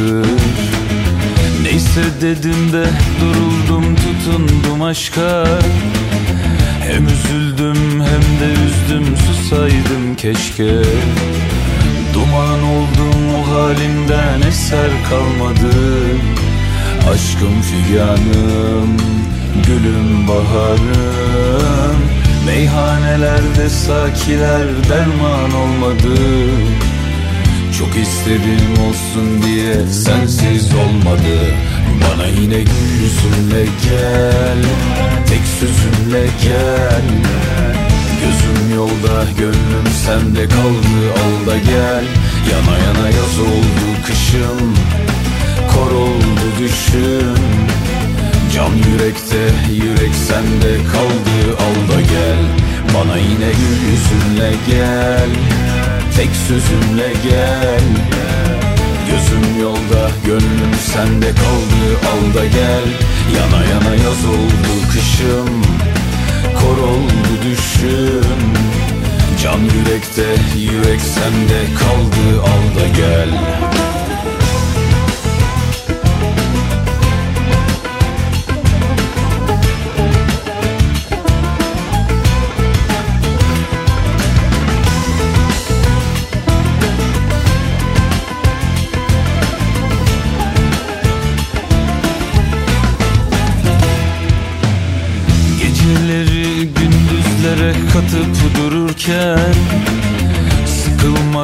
altı satır Neyse dedim de duruldum tutundum aşka. Hem üzüldüm hem de üzdüm susaydım keşke. Duman oldum o halimden eser kalmadı. Aşkım figanım, gülüm baharım. Meyhanelerde sakiler derman olmadı istedim olsun diye sensiz olmadı. Bana yine gül yüzünle gel Tek sözünle gel. Gözüm yolda gönlüm sende kaldı al da gel. Yana yana yaz oldu kışım Kor oldu düşüm. Can yürekte yürek sende kaldı al da gel. Bana yine gül yüzünle gel Tek sözümle gel Gözüm yolda gönlüm sende kaldı al da gel. Yana yana yaz oldu kışım Kor oldu düşüm. Can yürekte yürek sende kaldı al da gel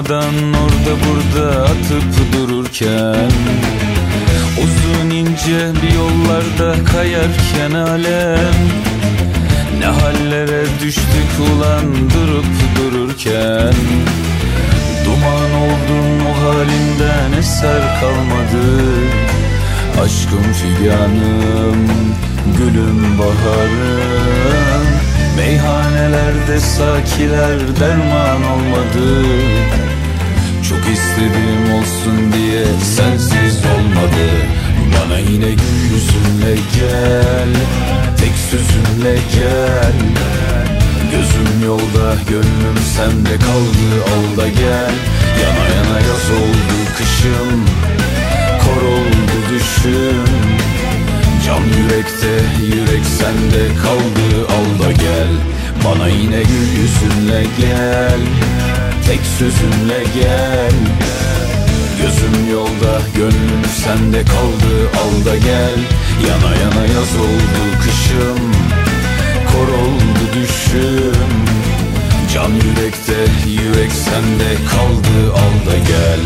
Sıkılmadan orada burada atıp dururken Uzun ince bir yollarda kayarken alem Ne hallere düştük ulan durup dururken? Duman oldum o halinden eser kalmadı Aşkım figanım, gülüm baharım. Meyhanelerde sakiler derman olmadı Çok istedim olsun diye sensiz olmadı. Bana yine gül yüzünle gel, tek sözünle gel. Gözüm yolda, gönlüm sende kaldı al da gel. Yana yana yaz oldu kışım Kor oldu düşüm. Can yürekte yürek sende kaldı al da gel. Bana yine gül yüzünle gel Tek sözünle gel. Gözüm yolda gönlüm sende kaldı al da gel. Yana yana yaz oldu kışım Kor oldu düşüm. Can yürekte yürek sende kaldı al da gel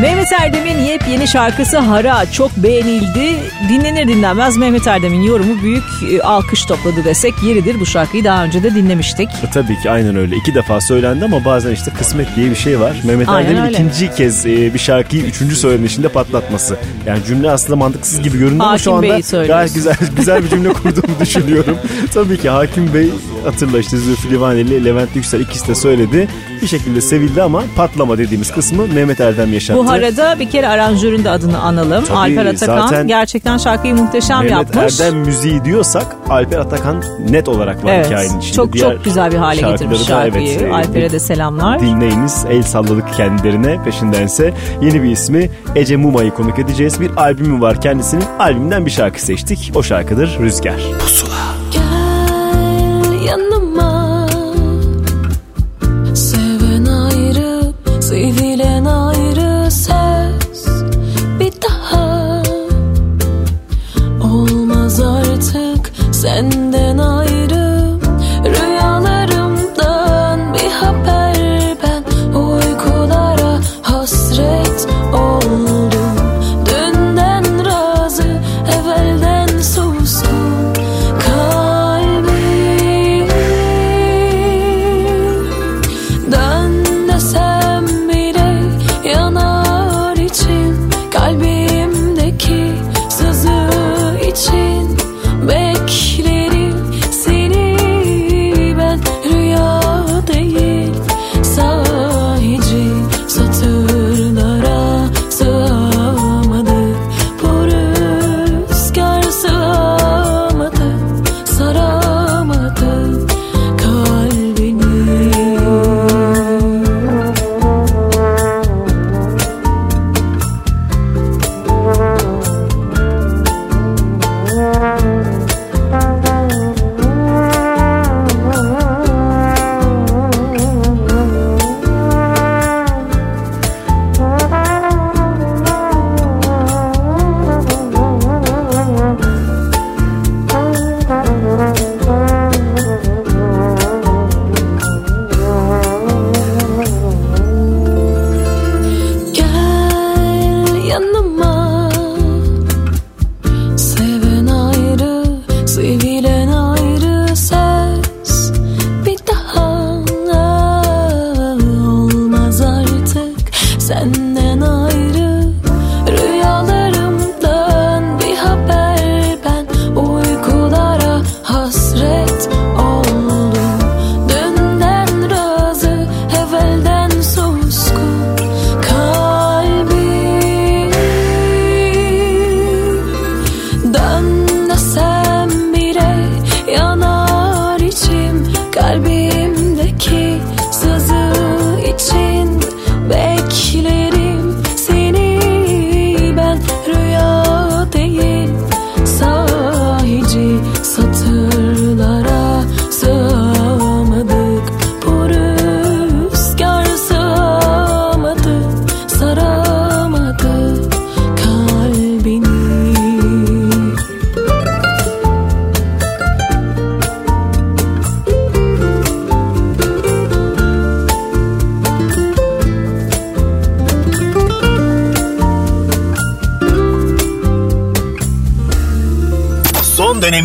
Mehmet Erdem'in yepyeni şarkısı Hara çok beğenildi. Dinlenir dinlenmez Mehmet Erdem'in yorumu büyük e, alkış topladı desek yeridir. Bu şarkıyı daha önce de dinlemiştik. E, Tabii ki aynen öyle. İki defa söylendi ama bazen işte kısmet diye bir şey var. Mehmet Aynen Erdem'in öyle. ikinci kez e, bir şarkıyı üçüncü söylenişinde patlatması. Yani cümle aslında mantıksız gibi göründü ama şu anda Bey'i gayet güzel *laughs* güzel bir cümle kurduğumu *laughs* düşünüyorum. Tabii ki Hakim Bey hatırla işte Zülfü Livaneli, Levent Yüksel ikisi de söyledi. Bir şekilde sevildi ama patlama dediğimiz kısmı Mehmet Erdem yaşattı. Bu harada bir kere aranjörün de adını analım. Tabii, Alper Atakan zaten gerçekten şarkıyı muhteşem Mehmet yapmış. Erdem müziği diyorsak Alper Atakan net olarak var Evet, hikayenin içinde. çok Diğer çok güzel bir hale getirmiş şarkıları da şarkıyı. evet, Alper'e de selamlar. Dinleyiniz el salladık kendilerine peşindense yeni bir ismi Ece Muma'yı konuk edeceğiz. Bir albümü var kendisinin albümünden bir şarkı seçtik. O şarkıdır Rüzgar. Pusula.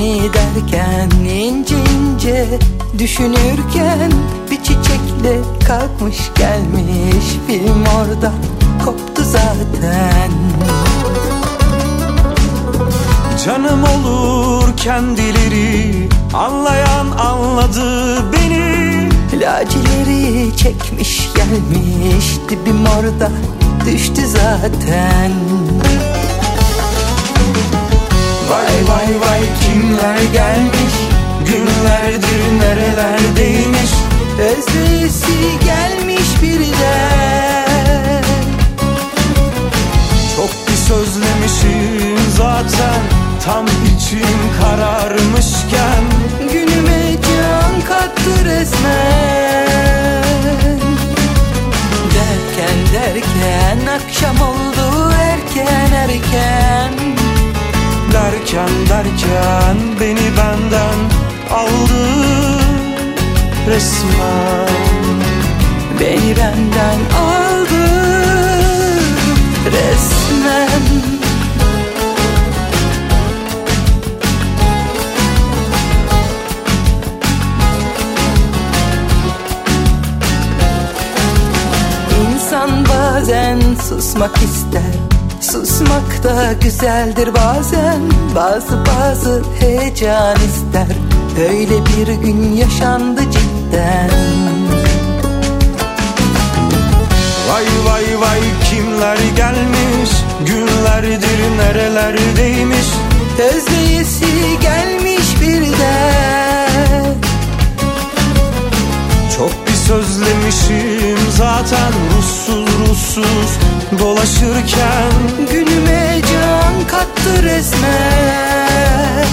Mi derken ince ince düşünürken bir çiçekle kalkmış gelmiş film orada koptu zaten. Canım olur kendileri Anlayan anladı beni Lacileri çekmiş gelmiş dibim orada düştü zaten. Vay vay kimler gelmiş? Günlerdir nerelerdeymiş? Özlesi gelmiş birden. Çok bir sözlemişim zaten Tam içim kararmışken. Günüme can kattı resmen. Derken derken akşam oldu erken erken Derken derken beni benden aldı resmen. Beni benden aldı resmen. İnsan bazen susmak ister Susmak da güzeldir bazen. Bazı bazı heyecan ister. Öyle bir gün yaşandı cidden. Vay vay vay kimler gelmiş? Günlerdir nerelerdeymiş? Özleyesi gelmiş birden sözlemişim zaten Ruhsuz ruhsuz. Dolaşırken Günüme can kattı resmen.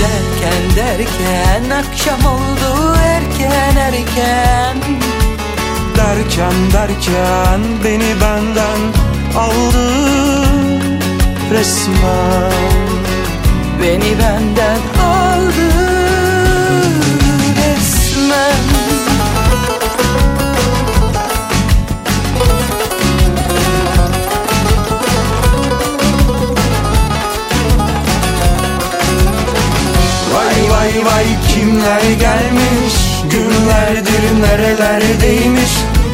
Derken derken akşam oldu erken erken. Derken derken beni benden aldı resmen. Beni benden aldı Vay vay kimler gelmiş? Günlerdir nerelerdeymiş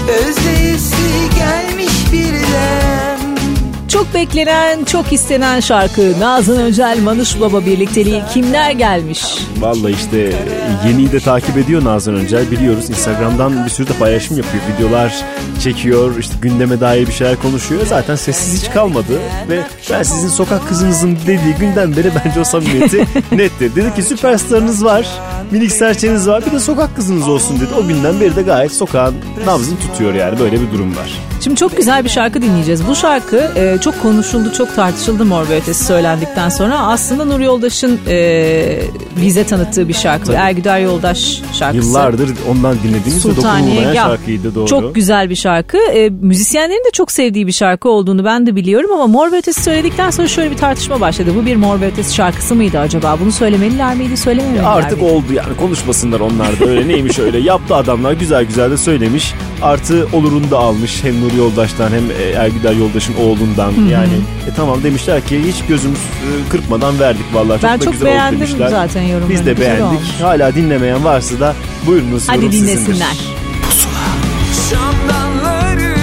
Özleyesi Çok beklenen, çok istenen şarkı Nazan Öncel, Manuş Baba birlikteliği kimler gelmiş? Vallahi işte yeniyi de takip ediyor Nazan Öncel biliyoruz. Instagram'dan bir sürü de paylaşım yapıyor. Videolar çekiyor. işte gündeme dair bir şeyler konuşuyor. Zaten sessiz hiç kalmadı. Ve ben sizin sokak kızınızım dediği günden beri bence o samimiyeti *laughs* nettir. Dedi ki süperstarınız var. Minik serçeniz var. Bir de sokak kızınız olsun dedi. O günden beri de gayet sokağın nabzını tutuyor yani. Böyle bir durum var. Şimdi çok güzel bir şarkı dinleyeceğiz. Bu şarkı e, çok konuşuldu, çok tartışıldı Mor ve Ötesi söylendikten sonra. Aslında Nur Yoldaş'ın e, bize tanıttığı bir şarkı. Tabii. Ergüder Yoldaş şarkısı. Yıllardır ondan dinlediğimiz ve dokunulmayan Ya, şarkıydı doğru. Çok güzel bir şarkı. E, müzisyenlerin de çok sevdiği bir şarkı olduğunu ben de biliyorum ama Mor ve Ötesi söyledikten sonra şöyle bir tartışma başladı. Bu bir Mor ve Ötesi şarkısı mıydı acaba? Bunu söylemeliler miydi, söylememeliler artık miydi? oldu yani konuşmasınlar onlar da öyle neymiş öyle yaptı adamlar güzel güzel de söylemiş artı olurunu da almış hem Nuri Yoldaş'tan hem e, Ergüder Yoldaş'ın oğlundan Hı hı. yani e, tamam demişler ki hiç gözümüz e, kırpmadan verdik vallahi çok Ben da çok güzel oldu beğendim demişler. zaten yorumlarını. Biz de Güzel beğendik olmuş. hala dinlemeyen varsa da buyurunuz Hadi yorum sizindir. dinlesinler. Şamdanları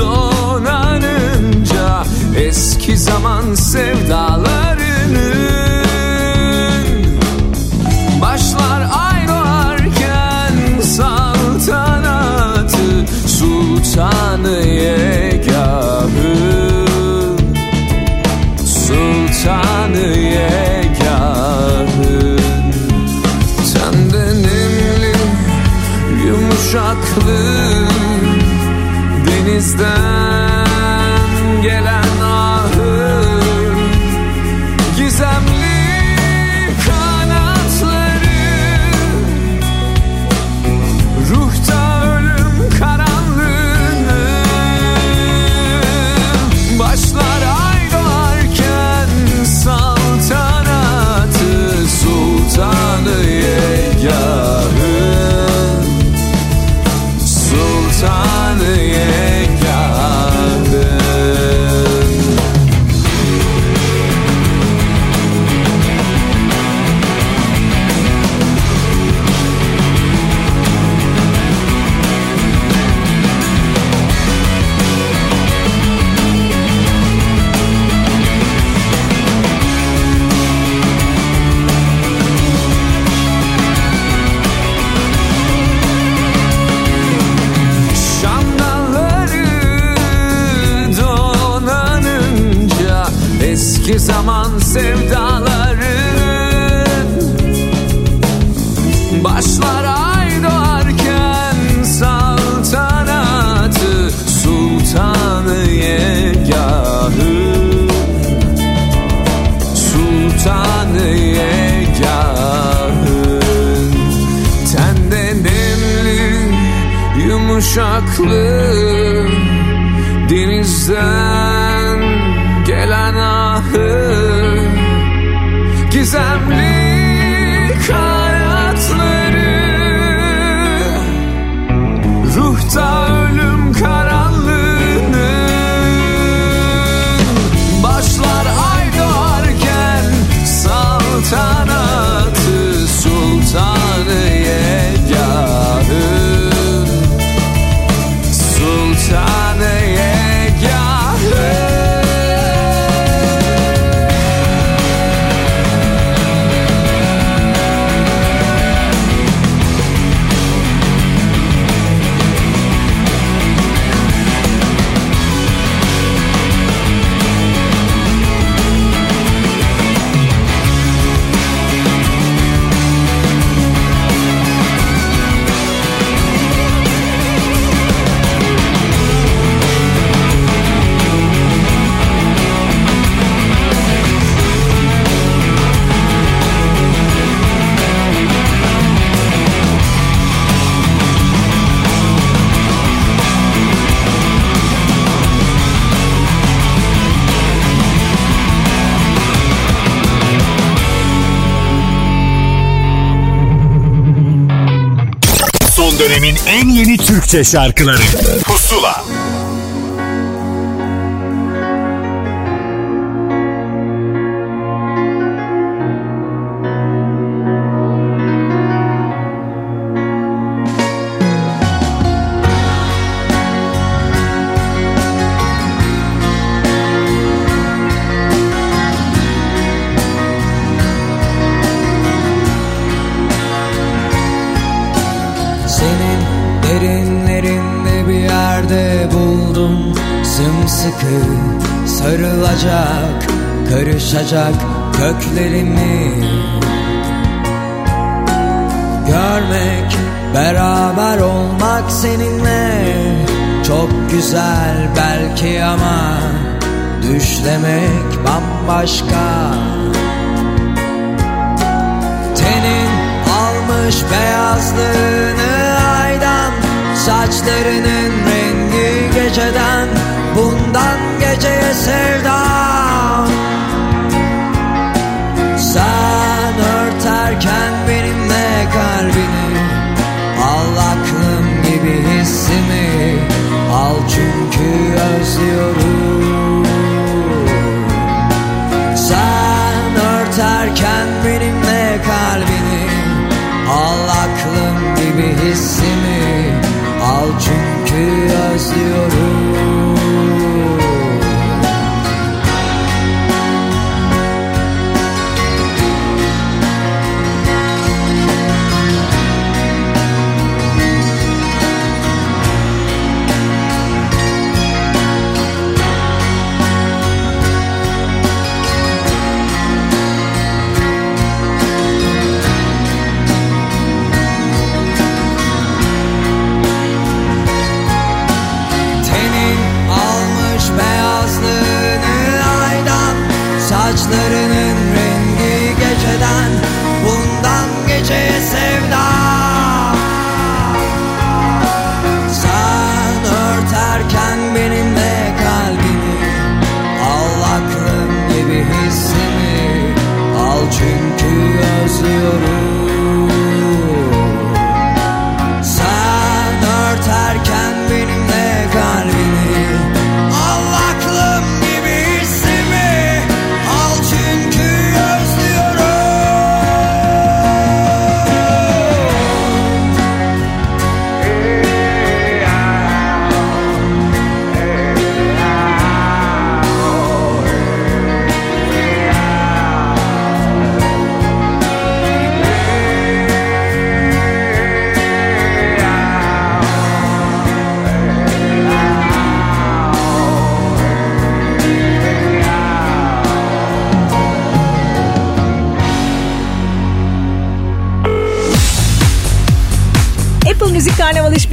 donanınca Eski zaman sevdalarının yumuşaklı denizden yumuşaklı Denizden gelen ahı Gizemli Türkçe şarkıları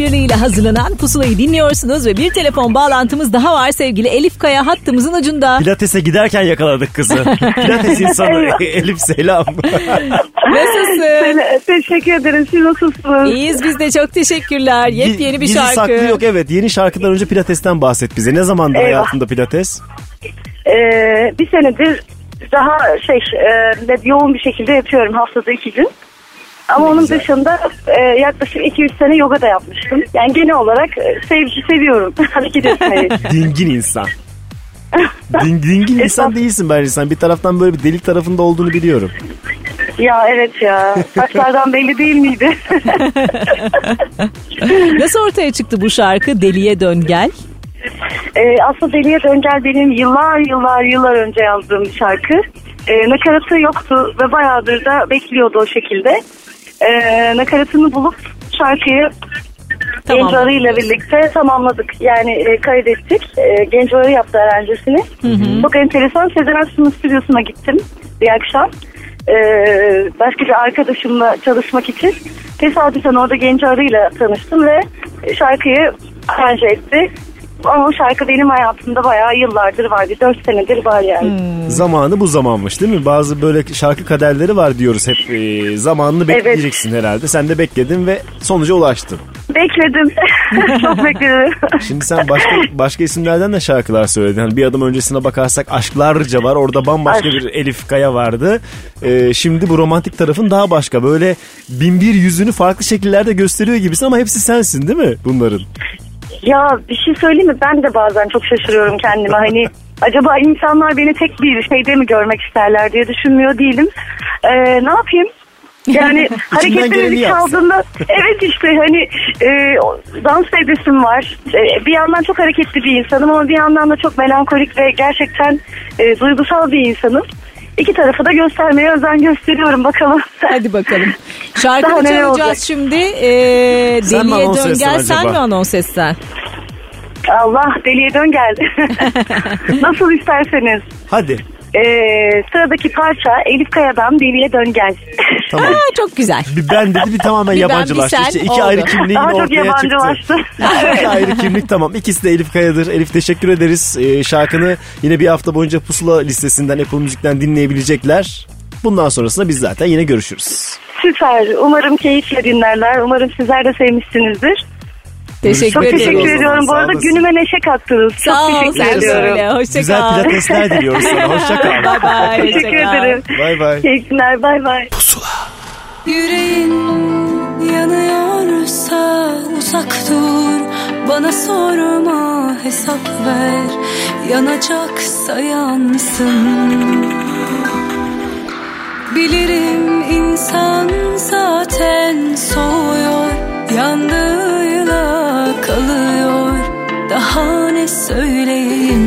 Karnaval İşbirliği ile hazırlanan Pusulayı dinliyorsunuz ve bir telefon bağlantımız daha var sevgili Elif Kaya hattımızın ucunda. Pilates'e giderken yakaladık kızı. *laughs* Pilates insanı Elif selam. Nasılsın? Teşekkür ederim. Siz nasılsınız? İyiyiz biz de çok teşekkürler. Yepyeni bir Gizli şarkı. saklı yok evet. Yeni şarkıdan önce Pilates'ten bahset bize. Ne zamandır Eyvah. hayatında Pilates? Ee, bir senedir daha şey e, yoğun bir şekilde yapıyorum haftada iki gün. Ama onun dışında e, yaklaşık 2-3 sene yoga da yapmıştım. Yani genel olarak e, sevgi seviyorum *laughs* hareket etmeyi. *laughs* Dingin insan. *laughs* Din, dingin insan değilsin bence sen. Bir taraftan böyle bir delik tarafında olduğunu biliyorum. ya evet ya. Saçlardan belli değil miydi? Nasıl ortaya çıktı bu şarkı Deliye Dön Gel? Ee, aslında Deliye Döngel benim yıllar yıllar yıllar önce yazdığım bir şarkı. Ee, nakaratı yoktu ve bayağıdır da bekliyordu o şekilde. Ee, nakaratını bulup şarkıyı Tamam. Genco Arı ile birlikte tamamladık. Yani e, kaydettik. E, Genco Arı yaptı aranjesini. Çok enteresan. Sezen Aksu'nun stüdyosuna gittim bir akşam. Ee, başka bir arkadaşımla çalışmak için. Tesadüfen orada Genco Arı ile tanıştım ve şarkıyı aranje etti. Ama o şarkı benim hayatımda bayağı yıllardır var. Bir dört senedir var yani. Zamanı bu zamanmış değil mi? Bazı böyle şarkı kaderleri var diyoruz hep. Ee, zamanını bekleyeceksin herhalde. Sen de bekledin ve sonuca ulaştın. Bekledim. *laughs* Çok bekledim. Şimdi sen başka başka isimlerden de şarkılar söyledin. Hani bir adım öncesine bakarsak Aşklarca var. Orada bambaşka Aşk. bir Elif Kaya vardı. Ee, şimdi bu romantik tarafın daha başka. Böyle bin bir yüzünü farklı şekillerde gösteriyor gibisin ama hepsi sensin değil mi bunların? Ya bir şey söyleyeyim mi? Ben de bazen çok şaşırıyorum kendime. Hani acaba insanlar beni tek bir şeyde mi görmek isterler diye düşünmüyor değilim. Ee, ne yapayım? Yani hareketli müzik çaldığında evet işte hani e, dans edesim var. E, bir yandan çok hareketli bir insanım ama bir yandan da çok melankolik ve gerçekten e, duygusal bir insanım. İki tarafı da göstermeye özen gösteriyorum bakalım. Hadi bakalım. *laughs* Şarkını neler çalacağız olacak? şimdi. Ee, Sen mi Deliye Dön Gel sen mi anons etsen? Allah deliye dön geldi. *laughs* Nasıl isterseniz. Hadi. Ee, sıradaki parça Elif Kaya'dan Deliye Dön Gel. Tamam. Aa, çok güzel. Bir ben dedi bir tamamen Bir ben, yabancılaştı. bir sen İşte iki oldu. ayrı kimliğin Daha çok ortaya yabancılaştı. çıktı. *laughs* iki ayrı kimlik tamam. İkisi de Elif Kaya'dır. Elif teşekkür ederiz. Ee, şarkını yine bir hafta boyunca Pusula listesinden Apple Müzik'ten dinleyebilecekler. Bundan sonrasında biz zaten yine görüşürüz. Süper. Umarım keyifle dinlerler. Umarım sizler de sevmişsinizdir. Teşekkür Çok ederim. teşekkür Sağ ediyorum. Bu arada günüme neşe kattınız. Sağ Çok ol teşekkür sen ediyorum. öyle. Hoşça Güzel kal. pilatesler diliyoruz sana. *laughs* Hoşça kal. Bye bye. Teşekkür hoşça kal. ederim. Bay bay. İyi günler. Bay bay. Yüreğin yanıyorsa uzak dur Bana sorma hesap ver Yanacaksa yansın Bilirim insan söyleyeyim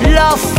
love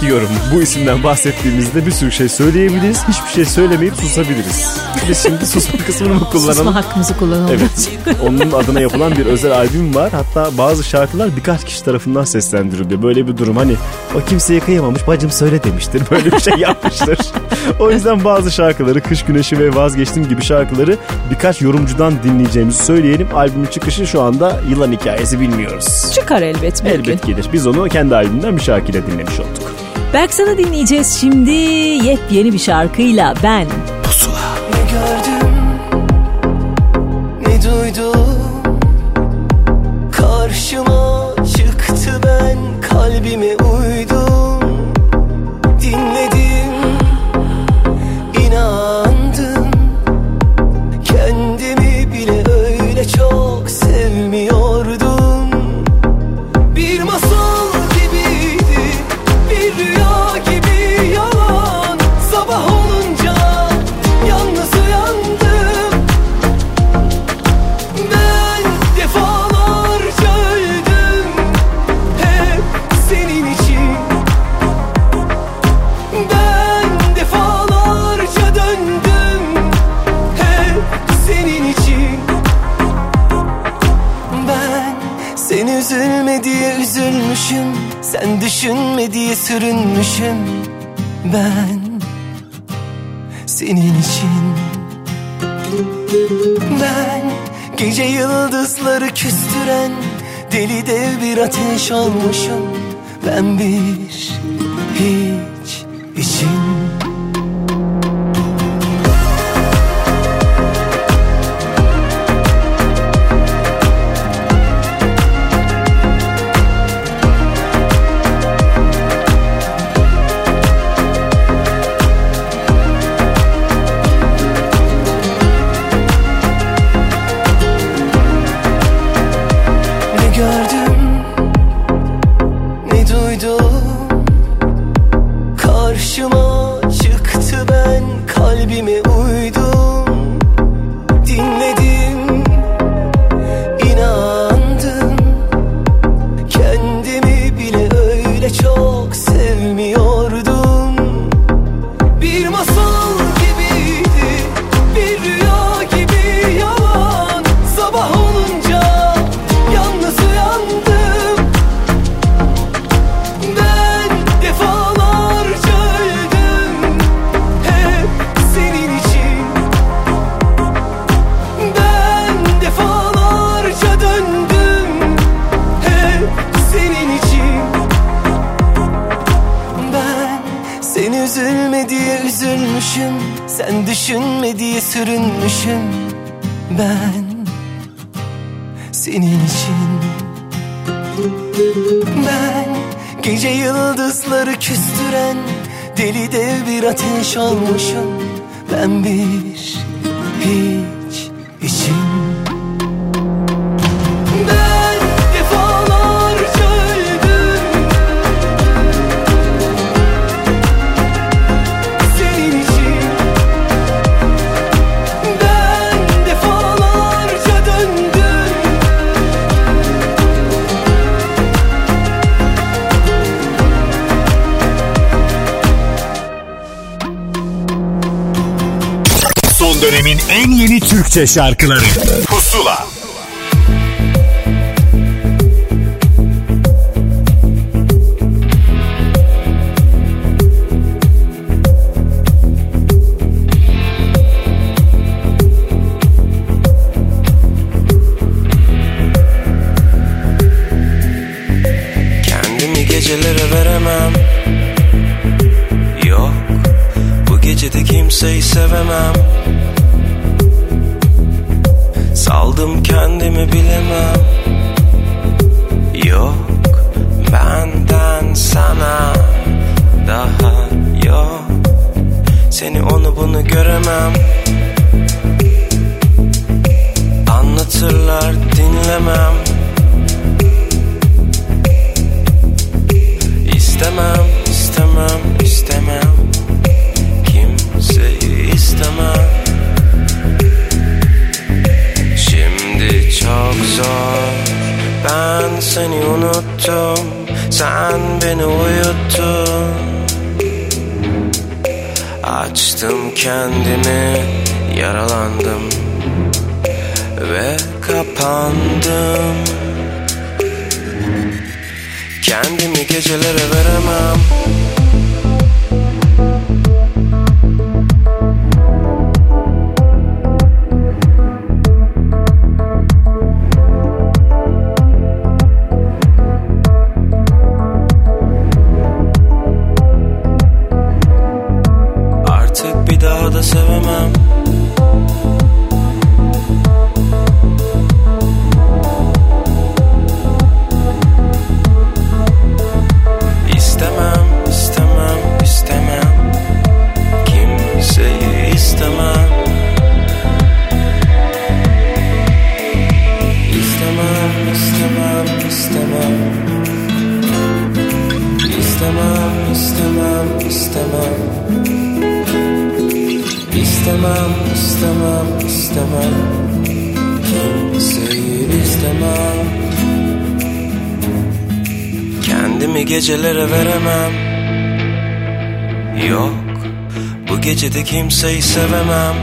diyorum bu isimden bahsettiğimizde bir sürü şey söyleyebiliriz. Hiçbir şey söylemeyip susabiliriz. Biz şimdi susma *laughs* kısmını mı kullanalım? Susma hakkımızı kullanalım. Evet. Onun adına yapılan bir özel albüm var. Hatta bazı şarkılar birkaç kişi tarafından seslendiriliyor. Böyle bir durum hani o kimseye kıyamamış bacım söyle demiştir. *laughs* Böyle bir şey yapmıştır. o yüzden bazı şarkıları Kış Güneşi ve Vazgeçtim gibi şarkıları birkaç yorumcudan dinleyeceğimizi söyleyelim. Albümün çıkışı şu anda yılan hikayesi bilmiyoruz. Çıkar elbet bir gün. Elbet gelir. Biz onu kendi albümünden bir şarkıyla dinlemiş olduk. Berksan'ı dinleyeceğiz şimdi yepyeni bir şarkıyla ben. şarkıları. Seni onu bunu göremem. Anlatırlar dinlemem. İstemem istemem istemem. Kimseyi istemem. Şimdi çok zor. Ben seni unuttum. Sen beni uyuttun. Açtım kendimi yaralandım Ve kapandım. Kendimi gecelere veremem. kimselere veremem. Yok bu gecede kimseyi sevemem.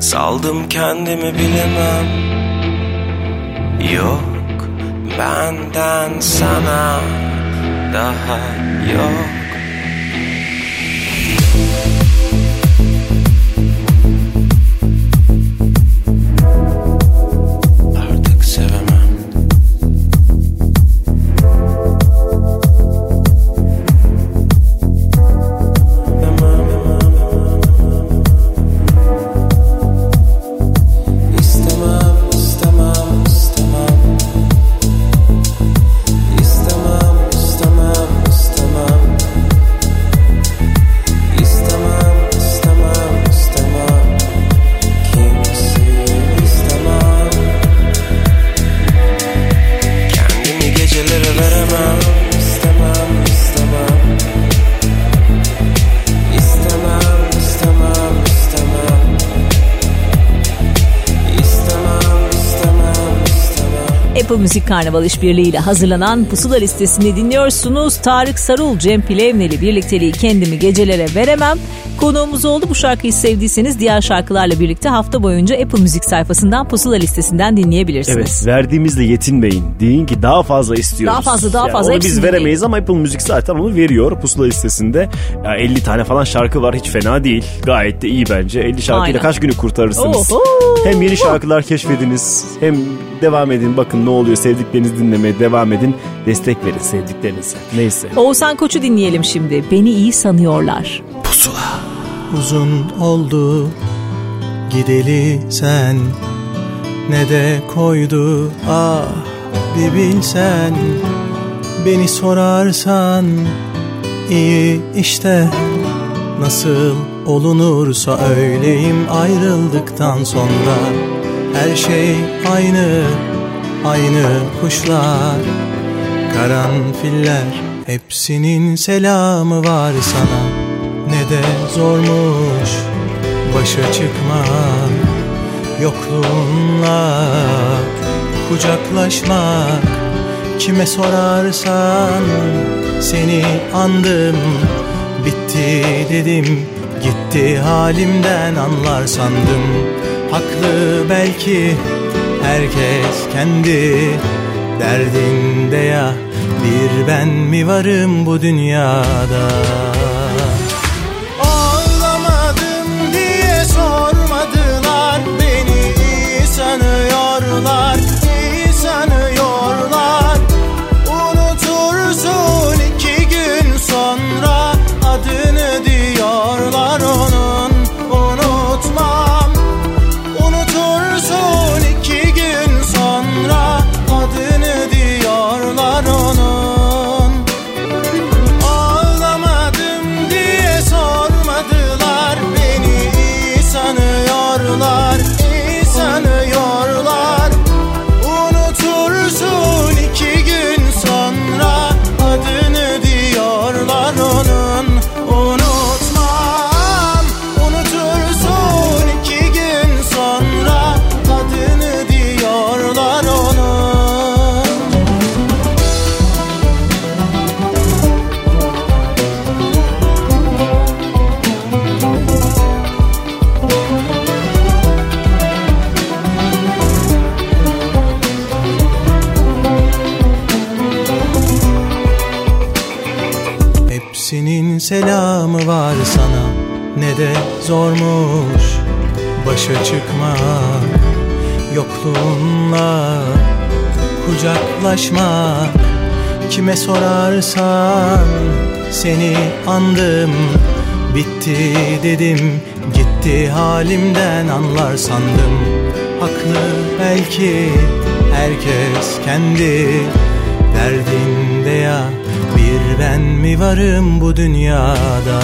Saldım kendimi bilemem. Yok benden sana daha yok. Müzik Karnaval işbirliğiyle hazırlanan Pusula listesini dinliyorsunuz. Tarık Sarul, Cem Pilevneli birlikteliği kendimi gecelere veremem. Konuğumuz oldu. Bu şarkıyı sevdiyseniz diğer şarkılarla birlikte hafta boyunca Apple Müzik sayfasından Pusula listesinden dinleyebilirsiniz. Evet verdiğimizle yetinmeyin. Deyin ki daha fazla istiyoruz. Daha fazla, daha Yani fazla, Onu biz veremeyiz ama Apple Müzik zaten onu veriyor pusula listesinde. Ya 50 tane falan şarkı var hiç fena değil. Gayet de iyi bence. 50 şarkıyla Aynen. kaç günü kurtarırsınız. Oho! Hem yeni şarkılar keşfediniz hem devam edin. Bakın ne oluyor sevdiklerinizi dinlemeye devam edin. Destek verin sevdiklerinize. Neyse. Oğuzhan Koç'u dinleyelim şimdi. Beni iyi sanıyorlar. Uzun oldu. Gideli sen Ne de koydu. Ah bir bilsen Beni sorarsan iyi işte. Nasıl olunursa öyleyim ayrıldıktan sonra Her şey aynı, aynı kuşlar Karanfiller hepsinin selamı var sana Ne de zormuş başa çıkmak Yokluğunla kucaklaşmak. Kime sorarsan seni andım Bitti dedim gitti halimden anlar sandım. Haklı belki herkes kendi derdinde ya Bir ben mi varım bu dünyada selamı var sana. Ne de zormuş başa çıkmak. Yokluğunla kucaklaşmak. Kime sorarsan seni andım. Bitti dedim gitti halimden anlar sandım. Haklı belki herkes kendi derdinde ya ben mi varım bu dünyada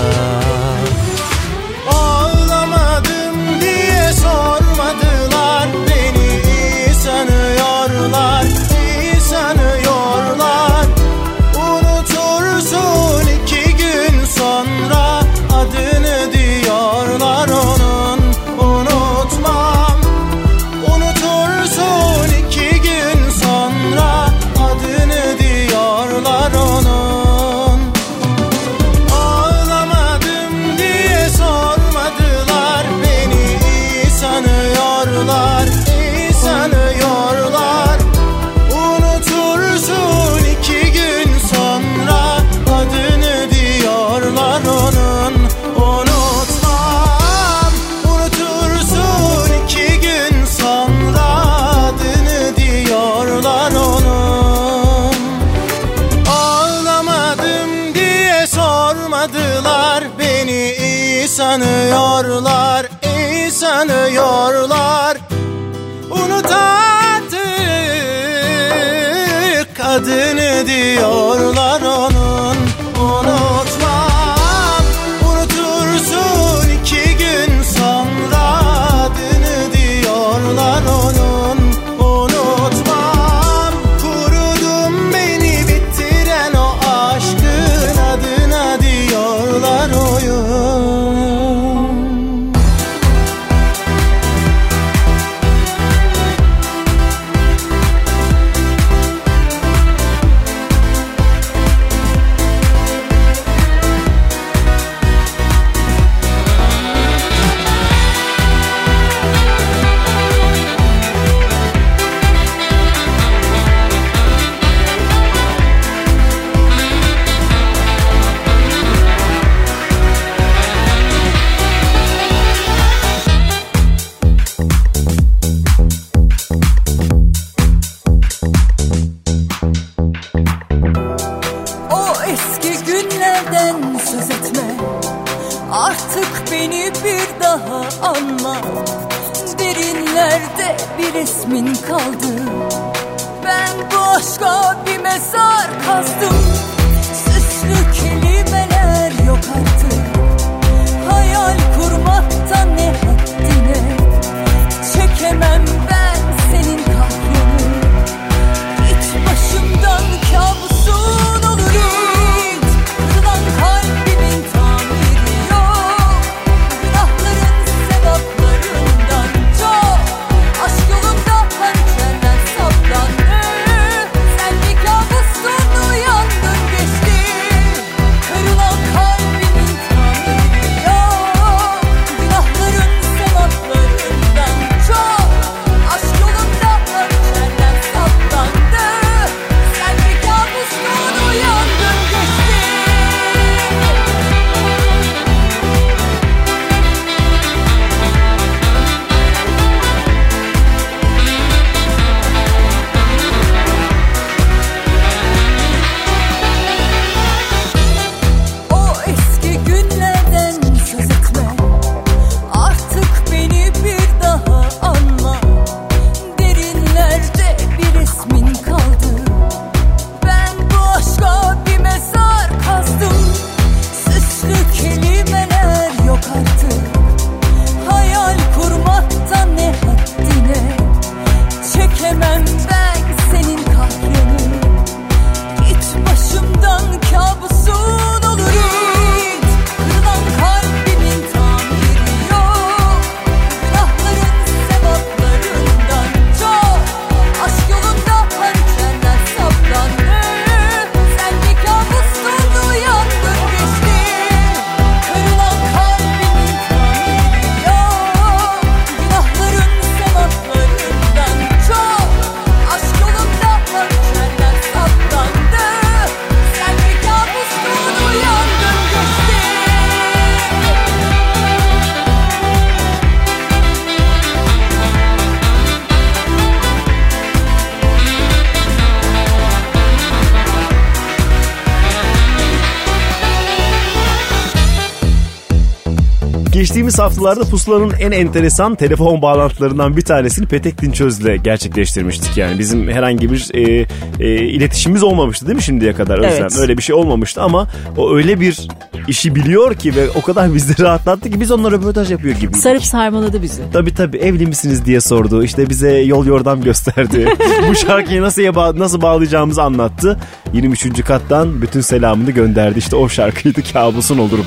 haftalarda Pusula'nın en enteresan telefon bağlantılarından bir tanesini Petek Dinçöz'le gerçekleştirmiştik. Yani bizim herhangi bir e, e, iletişimimiz olmamıştı değil mi şimdiye kadar Özlem? Evet. Öyle bir şey olmamıştı ama o öyle bir işi biliyor ki ve o kadar bizleri *laughs* rahatlattı ki biz onunla röportaj yapıyor gibi. Sarıp sarmaladı bizi. Tabii tabii evli misiniz diye sordu. İşte bize yol yordam gösterdi. *laughs* Bu şarkıyı nasıl yaba- nasıl bağlayacağımızı anlattı. 23. kattan bütün selamını gönderdi. İşte o şarkıydı kabusun olurum.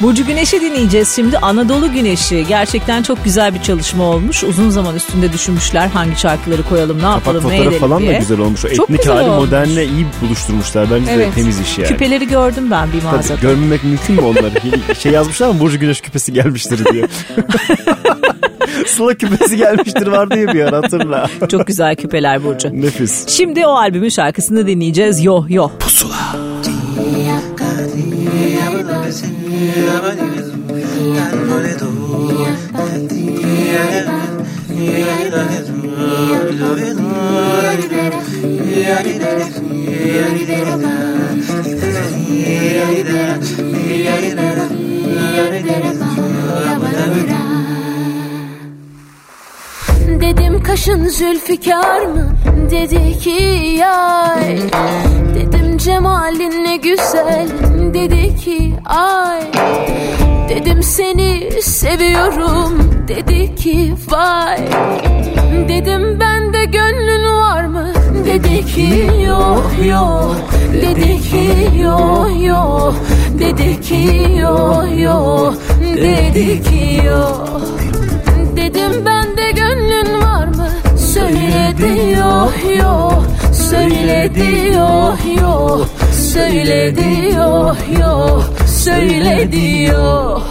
Burcu Güneş'i dinleyeceğiz şimdi. Anadolu Güneşi. Gerçekten çok güzel bir çalışma olmuş. Uzun zaman üstünde düşünmüşler hangi şarkıları koyalım, ne Kapak yapalım, ne edelim falan diye. da güzel olmuş. O Çok etnik güzel hali olmuş. modernle iyi buluşturmuşlar. Bence de temiz iş yani. Küpeleri gördüm ben bir mağazada. Tabii, görmemek mümkün mü onlar? şey yazmışlar mı Burcu Güneş küpesi gelmiştir diye. *laughs* Sıla küpesi gelmiştir vardı ya bir ara hatırla. Çok güzel küpeler Burcu. Nefis. Şimdi o albümün şarkısını dinleyeceğiz. Yo yo. Pusula. Yeah, Dedim kaşın zülfikar mı? Dedi ki yay Dedim cemalin ne güzel. Dedi ki ay. Dedim seni seviyorum. Dedi ki vay. Dedim bende gönlün var mı? Dedi ki yok yok. Dedi ki yok yok. Dedi ki yok yok. Dedi ki yok. Dedim bende gönlün var mı? Söyledi yok yok. Söyledi yok yok. Söyledi yok yok. Söyledi yok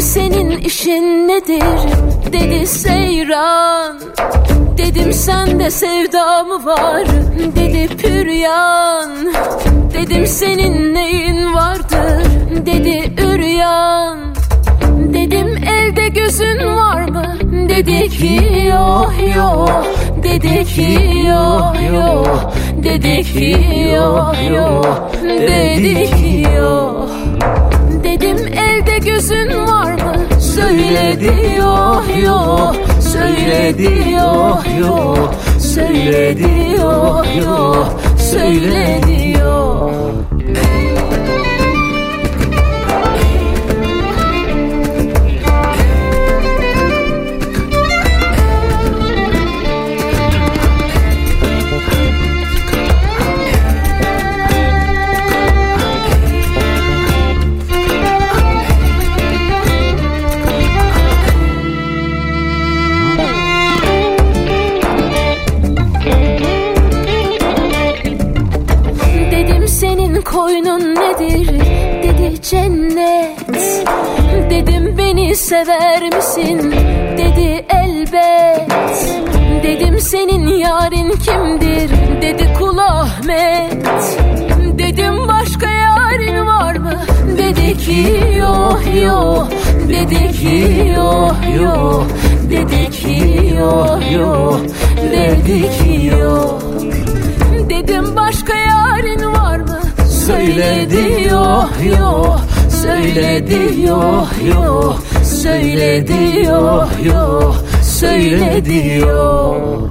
senin işin nedir? Dedi seyran. Dedim sende sevda mı var? Dedi püryan. Dedim senin neyin vardır? Dedi üryan. Dedim elde gözün var mı? Dedi ki yok yok. Dedi ki yok yok. Dedi ki yok yok. Dedi ki yok. Dedim elde gözün var Söyledi yok yok. Söyledi yok yok. Söyledi yok yok. Söyledi yok sever misin? Dedi elbet. Dedim senin yarın kimdir? Dedi kul Ahmet. Dedim başka yarın var mı? Dedi ki yok yok. Dedi ki yok yok. Dedi ki yok yok. Dedi ki yok. Dedim başka yarın var mı? Söyledi yok yok. Söyledi yok yok Söyledi yok yok Söyledi yok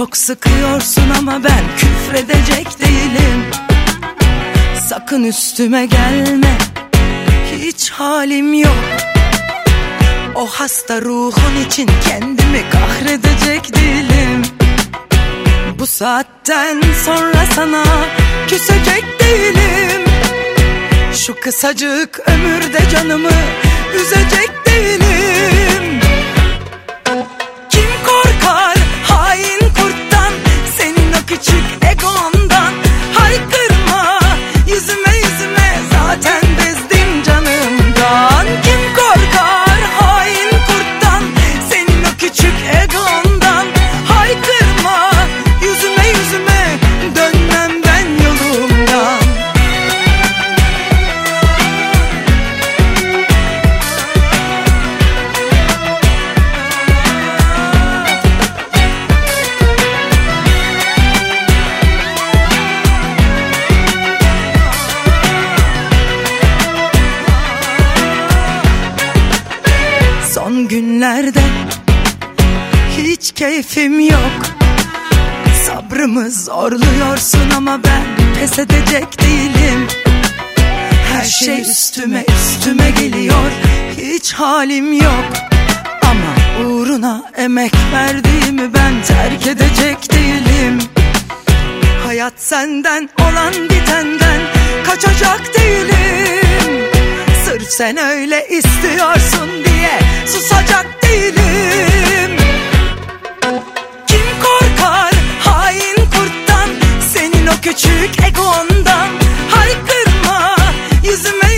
çok sıkıyorsun ama ben küfredecek değilim. Sakın üstüme gelme hiç halim yok. O hasta ruhun için kendimi kahredecek değilim. Bu saatten sonra sana küsecek değilim. Şu kısacık ömürde canımı üzecek değilim o zorluyorsun ama ben pes edecek değilim. Her şey üstüme üstüme geliyor. Hiç halim yok. Ama uğruna emek verdiğimi ben terk edecek değilim. Hayat senden olan bitenden kaçacak değilim. Sırf sen öyle istiyorsun diye susacak değilim. Kim korkar hain küçük egondan Haykırma. Yüzüme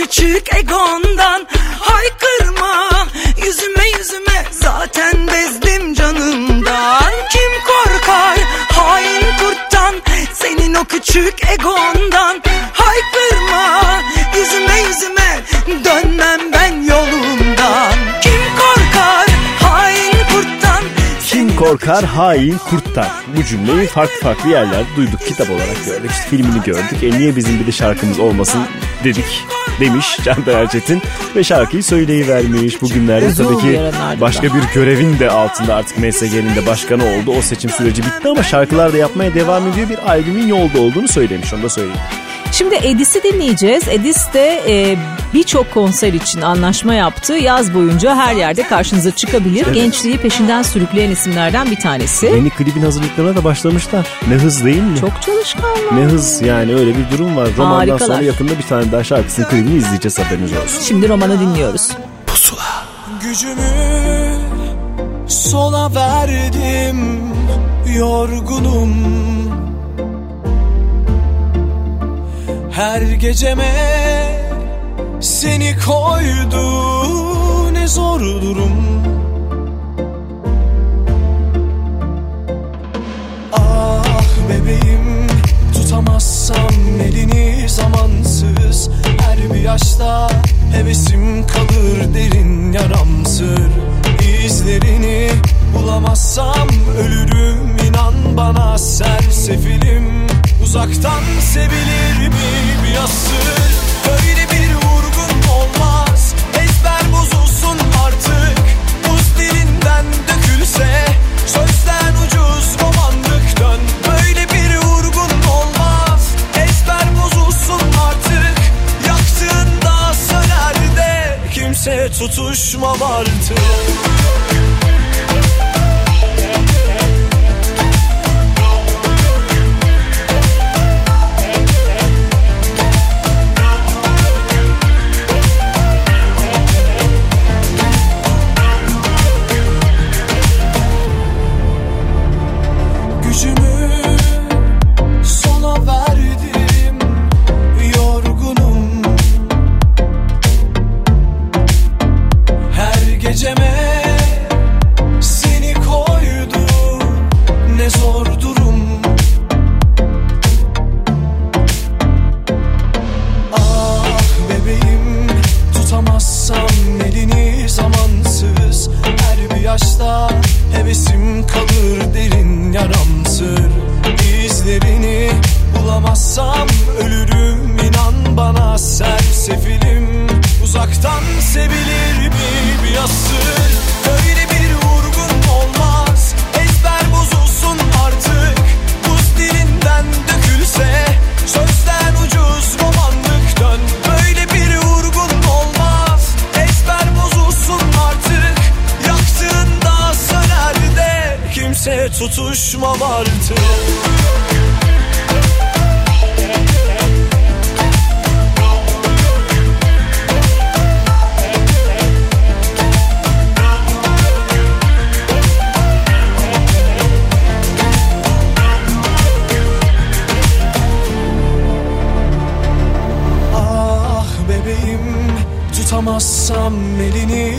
küçük egondan Haykırma. Yüzüme yüzüme Zaten bezdim canımdan. Kim korkar hain kurttan Senin o küçük egondan korkar hain kurttan. Bu cümleyi farklı farklı yerlerde duyduk. Kitap olarak gördük. işte filmini gördük. E niye bizim bir de şarkımız olmasın dedik demiş Canber Erçetin. Ve şarkıyı söyleyivermiş. Bugünlerde Uzun tabii ki başka bir görevin de altında artık MSG'nin de başkanı oldu. O seçim süreci bitti ama şarkılar da yapmaya devam ediyor. Bir albümün yolda olduğunu söylemiş. Onu da söyleyeyim. Şimdi Edis'i dinleyeceğiz. Edis de e, birçok konser için anlaşma yaptı. Yaz boyunca her yerde karşınıza çıkabilir. Evet. Gençliği peşinden sürükleyen isimlerden bir tanesi. Yeni klibin hazırlıklarına da başlamışlar. Ne hız değil mi? Çok çalışkanlar. Ne hız yani öyle bir durum var. Romandan Harikalar. sonra yakında bir tane daha şarkısının klibini izleyeceğiz haberiniz olsun. Şimdi romanı dinliyoruz. Gücümü sola verdim yorgunum Her geceme seni koydu ne zor durum. Ah bebeğim tutamazsam elini zamansız. Her bir yaşta hevesim kalır derin yaramsır. İzlerini bulamazsam ölürüm inan bana sersefilim Uzaktan sevilir mi bir asır Böyle bir vurgun olmaz. Ezber bozulsun artık. Buz dilinden dökülse Sözden ucuz romanlık dön Böyle bir vurgun olmaz. Ezber bozulsun artık. Yaktığında söner de Kimse tutuşmam artık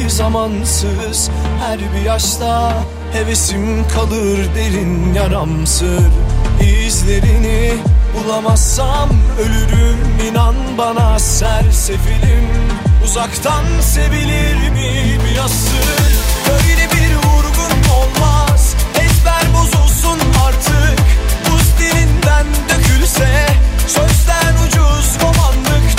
zamansız. Her bir yaşta hevesim kalır derin yaramsır. İzlerini bulamazsam ölürüm inan bana sersefilim. Uzaktan sevilir mi bir asır? Böyle bir vurgun olmaz. Ezber bozulsun artık. Buz dilinden dökülse Sözden ucuz romanlık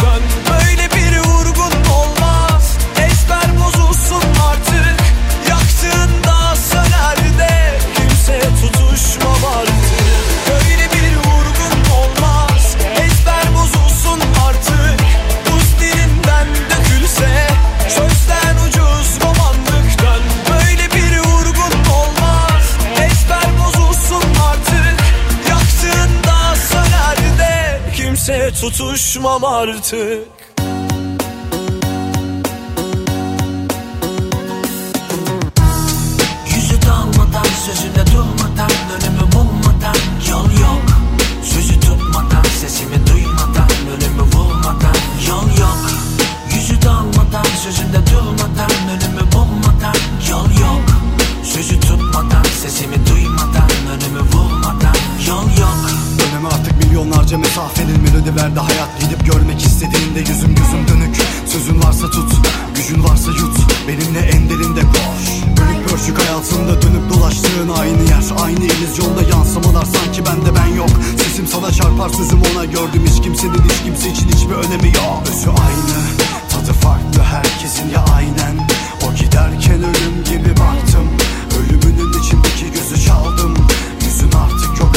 tutuşmam artık verdi hayat Gidip görmek istediğinde yüzüm gözüm dönük. Sözün varsa tut, gücün varsa yut. Benimle en derinde koş. Dönük pörçük hayatında dönüp dolaştığın aynı yer. Aynı illüzyonda yansımalar sanki bende ben yok. Sesim sana çarpar sözüm ona. Gördüm Hiç kimsenin hiç kimse için hiçbir önemi yok. Özü aynı, tadı farklı herkesin ya aynen. O giderken ölüm gibi baktım. Ölümünün içindeki gözü çaldım. Yüzün artık yok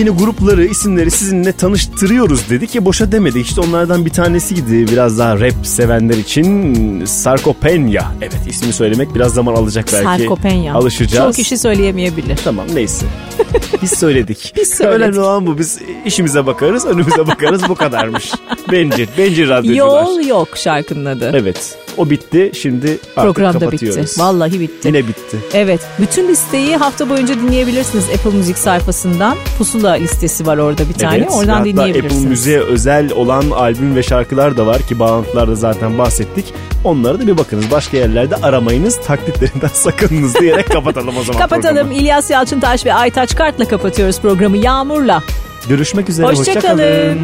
Yepyeni grupları, isimleri sizinle tanıştırıyoruz dedik ya boşa demedik. İşte onlardan bir tanesiydi biraz daha rap sevenler için Sarkopenya. Evet ismini söylemek biraz zaman alacak belki. Sarkopenya. Alışacağız. Çoğu kişi söyleyemeyebilir. Tamam neyse. Biz söyledik. *laughs* Biz söyledik. Önemli olan bu. Biz işimize bakarız, önümüze bakarız bu kadarmış. Bencil, bencil radyocular. Yol yok şarkının adı. Evet. O bitti. Şimdi artık Program da bitti. Vallahi bitti. Yine bitti. Evet. Bütün listeyi hafta boyunca dinleyebilirsiniz Apple Müzik sayfasından. Pusula listesi var orada bir tane. Evet, Oradan hatta dinleyebilirsiniz. Apple Müziğe özel olan albüm ve şarkılar da var ki bağlantılarda zaten bahsettik. Onlara da bir bakınız. Başka yerlerde aramayınız. Taklitlerinden *laughs* sakınınız diyerek kapatalım o zaman *laughs* Kapatalım. programı. İlyas Yalçıntaş ve Aytaç Kart'la kapatıyoruz programı Yağmur'la. Görüşmek üzere. Hoşçakalın.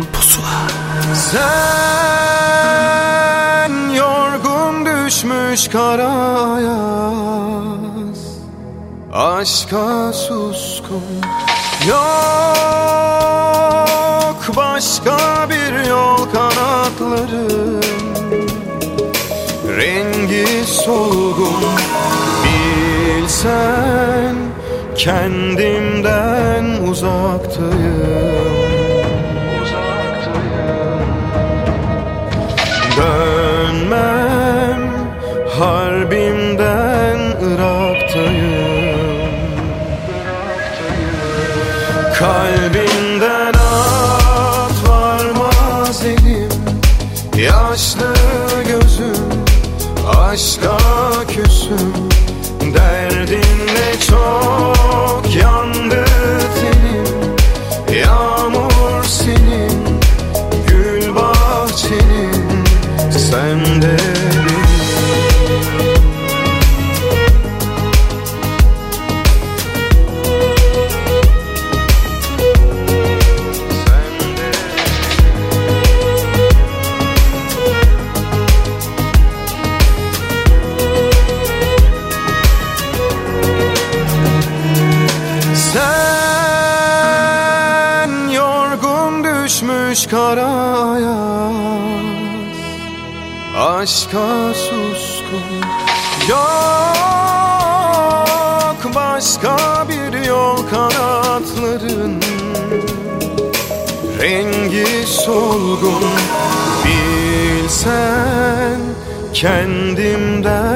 Sen düşmüş kara yaz Aşka suskun. Yok başka bir yol kanatların Rengi solgun. Bilsen kendimden uzaktayım. Dönmem harbimden solgun. Bilsen kendimden